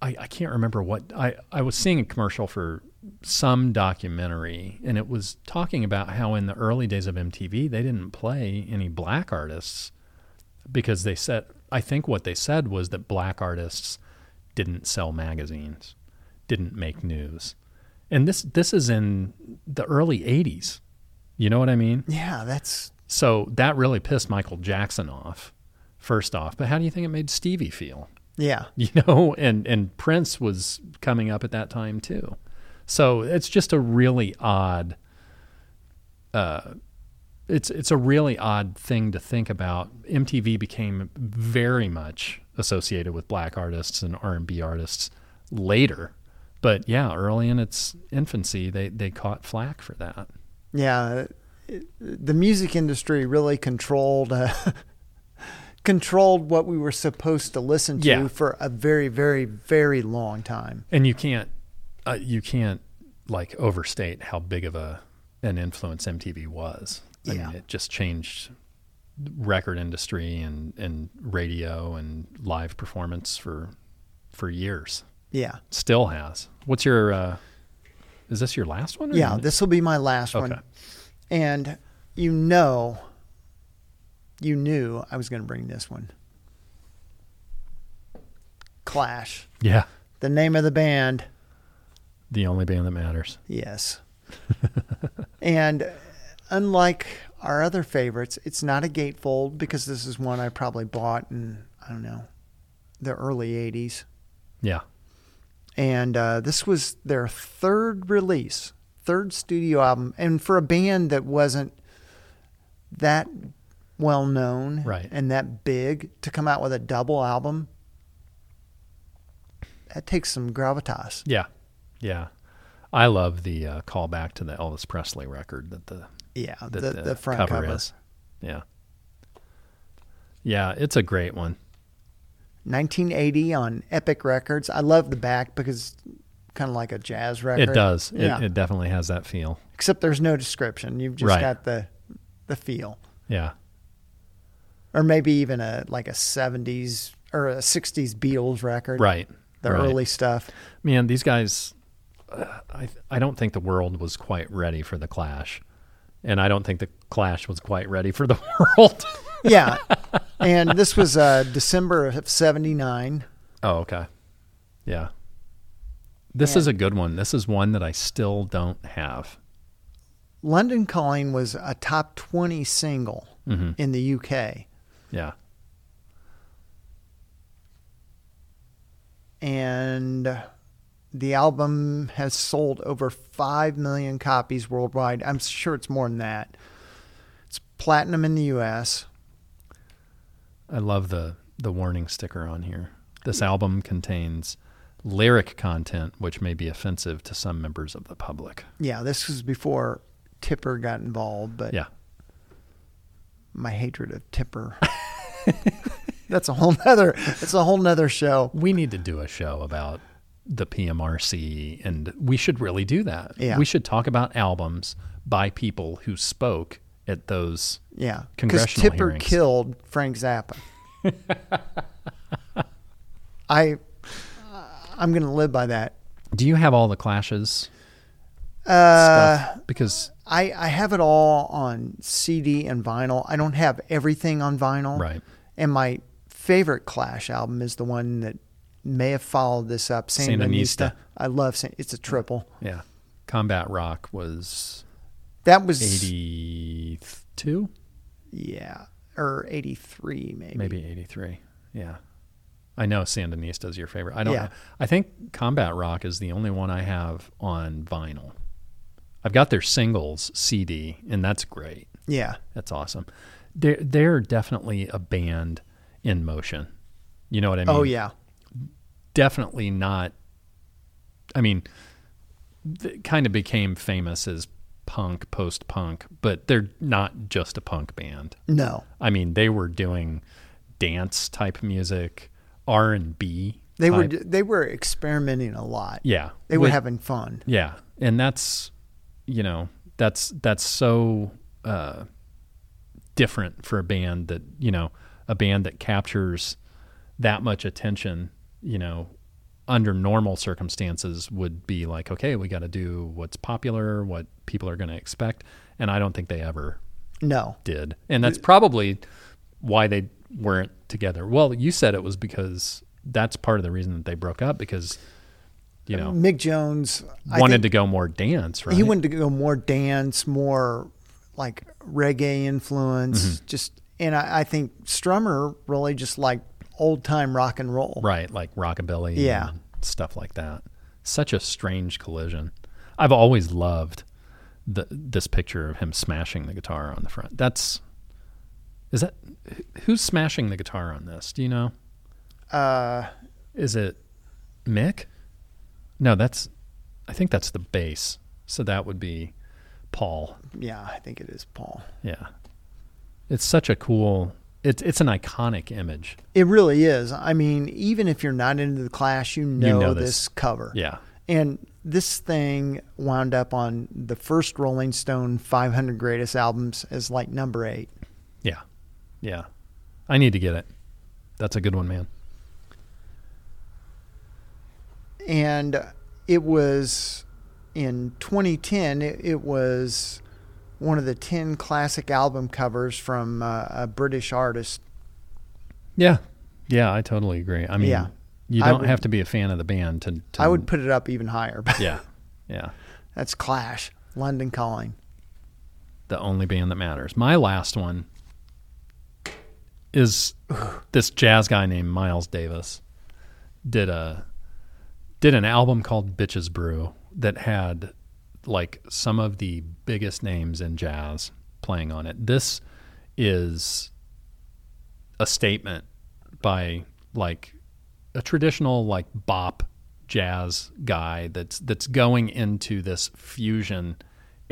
I, I can't remember what I, I was seeing a commercial for some documentary and it was talking about how in the early days of MTV they didn't play any black artists because they said I think what they said was that black artists didn't sell magazines, didn't make news. And this this is in the early 80s. You know what I mean? Yeah, that's So that really pissed Michael Jackson off, first off. But how do you think it made Stevie feel? yeah. You know, and and Prince was coming up at that time too. So it's just a really odd. Uh, it's it's a really odd thing to think about. MTV became very much associated with black artists and R and B artists later, but yeah, early in its infancy, they they caught flack for that. Yeah, the music industry really controlled uh, controlled what we were supposed to listen to Yeah. for a very, very, very long time. and you can't uh, you can't like overstate how big of a an influence MTV was. I Yeah. mean, it just changed record industry and and radio and live performance for for years. Yeah, Still has. What's your uh is this your last one? or- yeah. This will be my last Okay. one, and you know, you knew I was going to bring this one. Clash, Yeah. the name of the band. The only band that matters. Yes. and unlike our other favorites, it's not a gatefold because this is one I probably bought in, I don't know, the early 80s. Yeah. And uh, this was their third release, third studio album. And for a band that wasn't that well known Right. and that big to come out with a double album, that takes some gravitas. Yeah. Yeah. I love the uh, callback to the Elvis Presley record that the Yeah, that the, the, front cover. is. Yeah. Yeah, it's a great one. 1980 on Epic Records. I love the back because kind of like a jazz record. It does. Yeah. It, it definitely has that feel. Except there's no description. You've just Right. got the the feel. Yeah. Or maybe even a like a 70s or a 60s Beatles record. Right. The right. early stuff. Man, these guys uh, I I don't think the world was quite ready for the Clash. And I don't think the Clash was quite ready for the world. Yeah. and this was uh, December of 79. oh, okay. Yeah. This Yeah. is a good one. This is one that I still don't have. London Calling was a top 20 single hmm in the UK. Yeah. and the album has sold over 5 million copies worldwide. I'm sure it's more than that. It's platinum in the US. I love the the warning sticker on here. This album contains lyric content which may be offensive to some members of the public. Yeah, this was before Tipper got involved, but Yeah. My hatred of Tipper. That's a whole nother. That's a whole nother show. We need to do a show about the PMRC, and we should really do that. Yeah. We should talk about albums by people who spoke at those. Yeah, because Congressional Tipper hearings. killed Frank Zappa. I, I'm going to live by that. Do you have all the clashes Uh, stuff? Because I I have it all on CD and vinyl. I don't have everything on vinyl. right, And my favorite Clash album is the one that may have followed this up, Sandinista. I love San- it's a triple. yeah, Combat Rock was That was eighty-two, yeah, or 83 maybe. maybe eighty-three. Yeah, I know Sandinista is your favorite. I don't. Yeah. know. I think Combat Rock is the only one I have on vinyl. I've got their singles CD, and that's great. Yeah. That's awesome. They're they're definitely a band in motion. You know what I oh, mean? Oh yeah. Definitely not. I mean, kind of became famous as punk, post punk, but they're not just a punk band. No. I mean, they were doing dance type music, R and B. They were they were experimenting a lot. yeah, They were with- having fun. Yeah, and that's you know that's that's so uh, different for a band that you know a band that captures that much attention. You know, under normal circumstances would be like, okay, we got to do what's popular, what people are going to expect, and I don't think they ever No. did, and that's probably why they weren't together. Well, you said it was because that's part of the reason that they broke up because you know Mick Jones wanted to go more dance, right? He wanted to go more dance, more like reggae influence. Mm-hmm. Just and I, I think Strummer really just like old time rock and roll. right, like rockabilly, Yeah. and stuff like that. Such a strange collision. I've always loved the this picture of him smashing the guitar on the front. That's is that who's smashing the guitar on this? Do you know? Uh, Is it Mick? No, that's I think that's the bass. So that would be Paul. yeah, I think it is Paul. Yeah. It's such a cool it's it's an iconic image. It really is. I mean, even if you're not into the Clash, you know, know this. this. cover. Yeah. And this thing wound up on the first Rolling Stone 500 greatest albums as like number eight. Yeah. Yeah. I need to get it. That's a good one, man. And it was in 2010 it, it was one of the 10 classic album covers from uh, a british artist Yeah. Yeah, I totally agree. I mean, Yeah. you don't would- have to be a fan of the band to, to i would put it up even higher but Yeah. Yeah. that's clash london calling The only band that matters. My last one is this jazz guy named Miles Davis did a did an album called Bitches Brew that had like some of the biggest names in jazz playing on it. This is a statement by like a traditional like bop jazz guy that's that's going into this fusion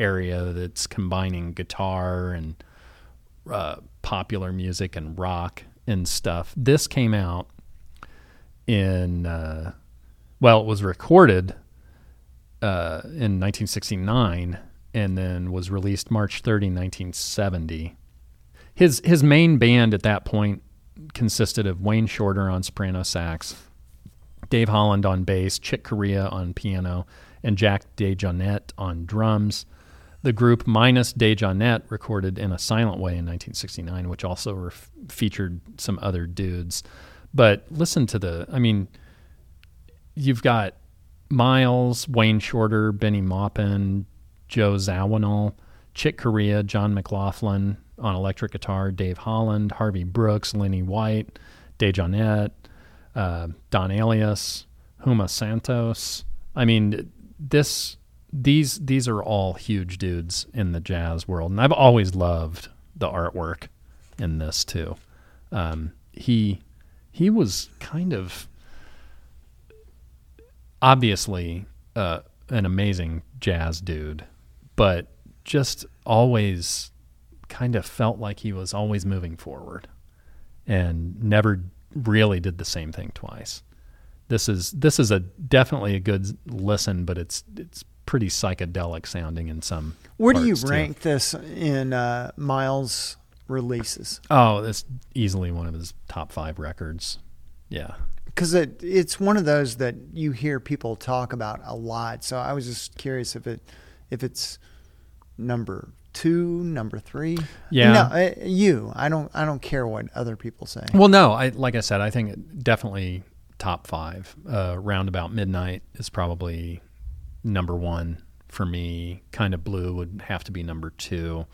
area that's combining guitar and uh, popular music and rock and stuff. This came out in uh, well, it was recorded uh, in 1969 and then was released March 30, 1970. His his main band at that point consisted of Wayne Shorter on soprano sax, Dave Holland on bass, Chick Corea on piano, and Jack DeJohnette on drums. The group minus DeJohnette recorded in a silent way in 1969, which also ref- featured some other dudes. But listen to the, I mean, you've got Miles, Wayne Shorter, Bennie Maupin, Joe Zawinul, Chick Corea, John McLaughlin on electric guitar, Dave Holland, Harvey Brooks, Lenny White, DeJohnette, uh, Don Alias, Juma Santos. I mean, this these these are all huge dudes in the jazz world, and I've always loved the artwork in this too. Um, he he was kind of obviously uh, an amazing jazz dude, but just always kind of felt like he was always moving forward. and never really did the same thing twice. This is this is a definitely a good listen, but it's it's pretty psychedelic sounding in some. Where do you parts, too. rank this in uh, Miles releases? Oh, that's easily one of his top five records. Yeah, Because it it's one of those that you hear people talk about a lot. So I was just curious if it if it's number two, number three. Yeah. No, uh, you. I don't. I don't care what other people say. Well, no, I like I said, I think definitely top five. Uh, 'Round About Midnight is probably number one for me. Kind of Blue would have to be number two.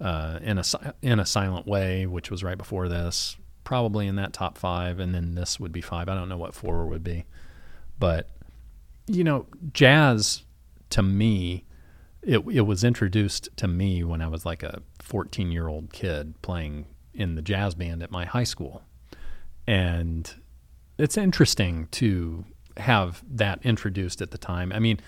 Uh, in a in a Silent Way, which was right before this, probably in that top five, and then this would be five. I don't know what four would be, but you know, jazz to me, it it was introduced to me when I was like a 14 year old kid playing in the jazz band at my high school, and it's interesting to have that introduced at the time. I mean,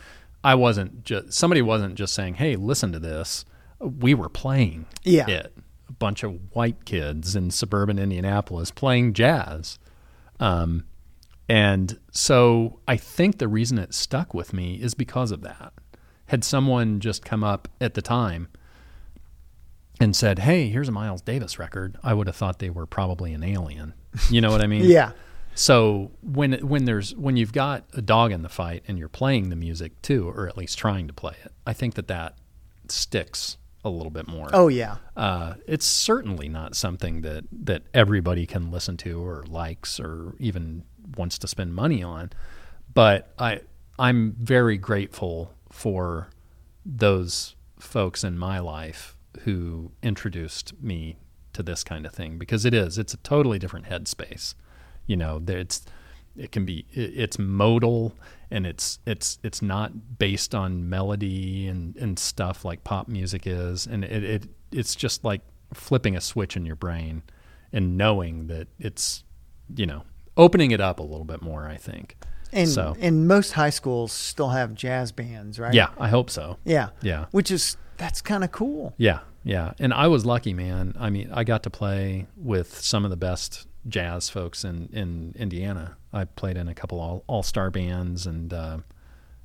I wasn't just somebody wasn't just saying, "Hey, listen to this." We were playing Yeah. it. Bunch of white kids in suburban Indianapolis playing jazz. Um, and so I think the reason it stuck with me is because of that. Had someone just come up at the time and said, "Hey, here's a Miles Davis record," I would have thought they were probably an alien. You know what I mean? Yeah. So when when there's when you've got a dog in the fight and you're playing the music too, or at least trying to play it, I think that that sticks a little bit more. Oh yeah. Uh, it's certainly not something that that everybody can listen to or likes or even wants to spend money on. But I I'm very grateful for those folks in my life who introduced me to this kind of thing because it is it's a totally different headspace. You know, it's it can be it's modal and it's it's it's not based on melody and and stuff like pop music is and it, it it's just like flipping a switch in your brain and knowing that it's you know opening it up a little bit more i think And so and most high schools still have jazz bands, right? yeah i hope so Yeah. yeah Which is that's kind of cool. Yeah, yeah. And I was lucky, man. I mean, I got to play with some of the best jazz folks in, in Indiana. I played in a couple all all star bands, and uh,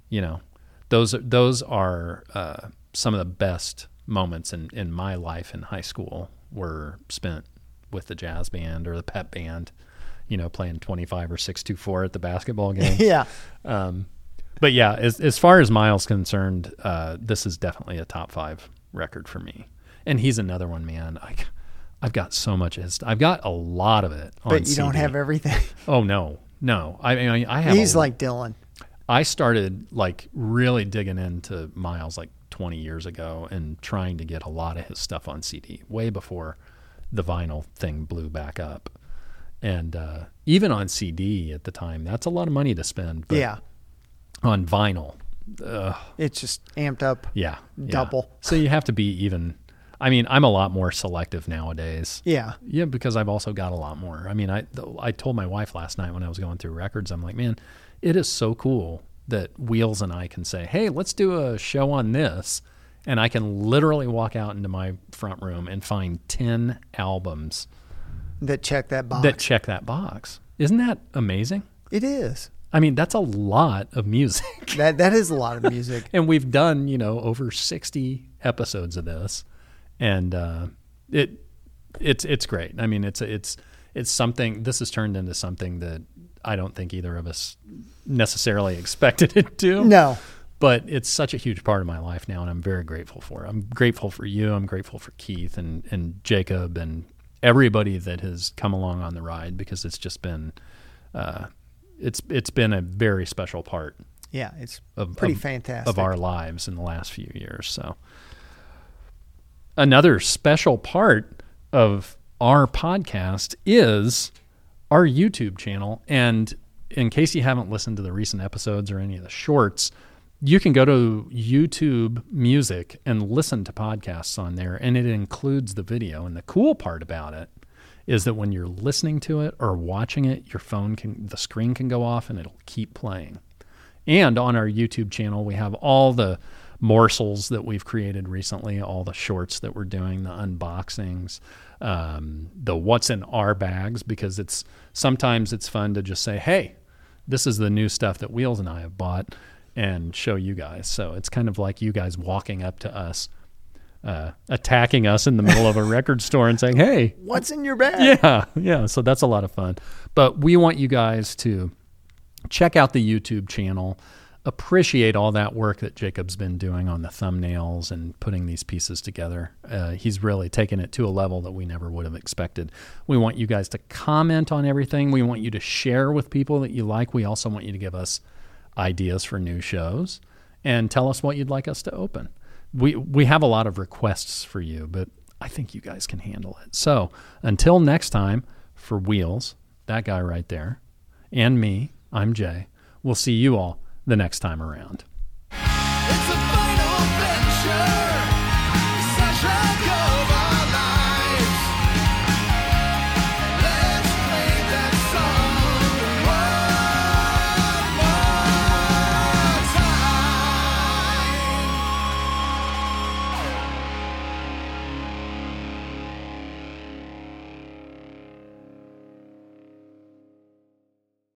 you know, those are- those are uh, some of the best moments in in my life in high school were spent with the jazz band or the pep band. You know, playing twenty five or six to four at the basketball game. yeah. Um, but yeah, as as far as Miles concerned, uh, this is definitely a top five record for me. And he's another one, man. I, I've got so much. of I've got a lot of it. But you don't have everything. Oh no, no. I mean, I have. He's a- like Dylan. I started like really digging into Miles like 20 years ago and trying to get a lot of his stuff on CD way before the vinyl thing blew back up. And uh, even on CD at the time, that's a lot of money to spend. But yeah. on vinyl. Ugh, It's just amped up. yeah, yeah. Double. So you have to be even. I mean, I'm a lot more selective nowadays. Yeah. Yeah, because I've also got a lot more. I mean, I I told my wife last night when I was going through records, I'm like, man, it is so cool that Wheels and I can say, hey, let's do a show on this, and I can literally walk out into my front room and find ten albums That check that box. that check that box. Isn't that amazing? it is. I mean, that's a lot of music. That that is a lot of music. and we've done you know over 60 episodes of this and uh, it it's it's great i mean it's it's it's something this has turned into something that i don't think either of us necessarily expected it to No. but it's such a huge part of my life now and i'm very grateful for it i'm grateful for you i'm grateful for keith and and jacob and everybody that has come along on the ride because it's just been uh, it's it's been a very special part Yeah, it's of pretty of- fantastic. of our lives in the last few years. So, another special part of our podcast is our YouTube channel. And in case you haven't listened to the recent episodes or any of the shorts, you can go to YouTube Music and listen to podcasts on there, and it includes the video. And the cool part about it is that when you're listening to it or watching it, your phone can, the screen can go off and it'll keep playing. And on our YouTube channel, we have all the morsels that we've created recently, all the shorts that we're doing, the unboxings, um, the what's in our bags, because it's sometimes it's fun to just say, hey, this is the new stuff that Wheels and I have bought and show you guys. So it's kind of like you guys walking up to us, uh, attacking us in the middle of a record store and saying, hey, What's in your bag? yeah, yeah. So that's a lot of fun. But we want you guys to check out the YouTube channel, appreciate all that work that Jacob's been doing on the thumbnails and putting these pieces together. Uh, he's really taken it to a level that we never would have expected. We want you guys to comment on everything. We want you to share with people that you like. We also want you to give us ideas for new shows and tell us what you'd like us to open. We we have a lot of requests for you, but I think you guys can handle it. So, until next time for Wheels, that guy right there, and me, I'm Jay. We'll see you all the next time around.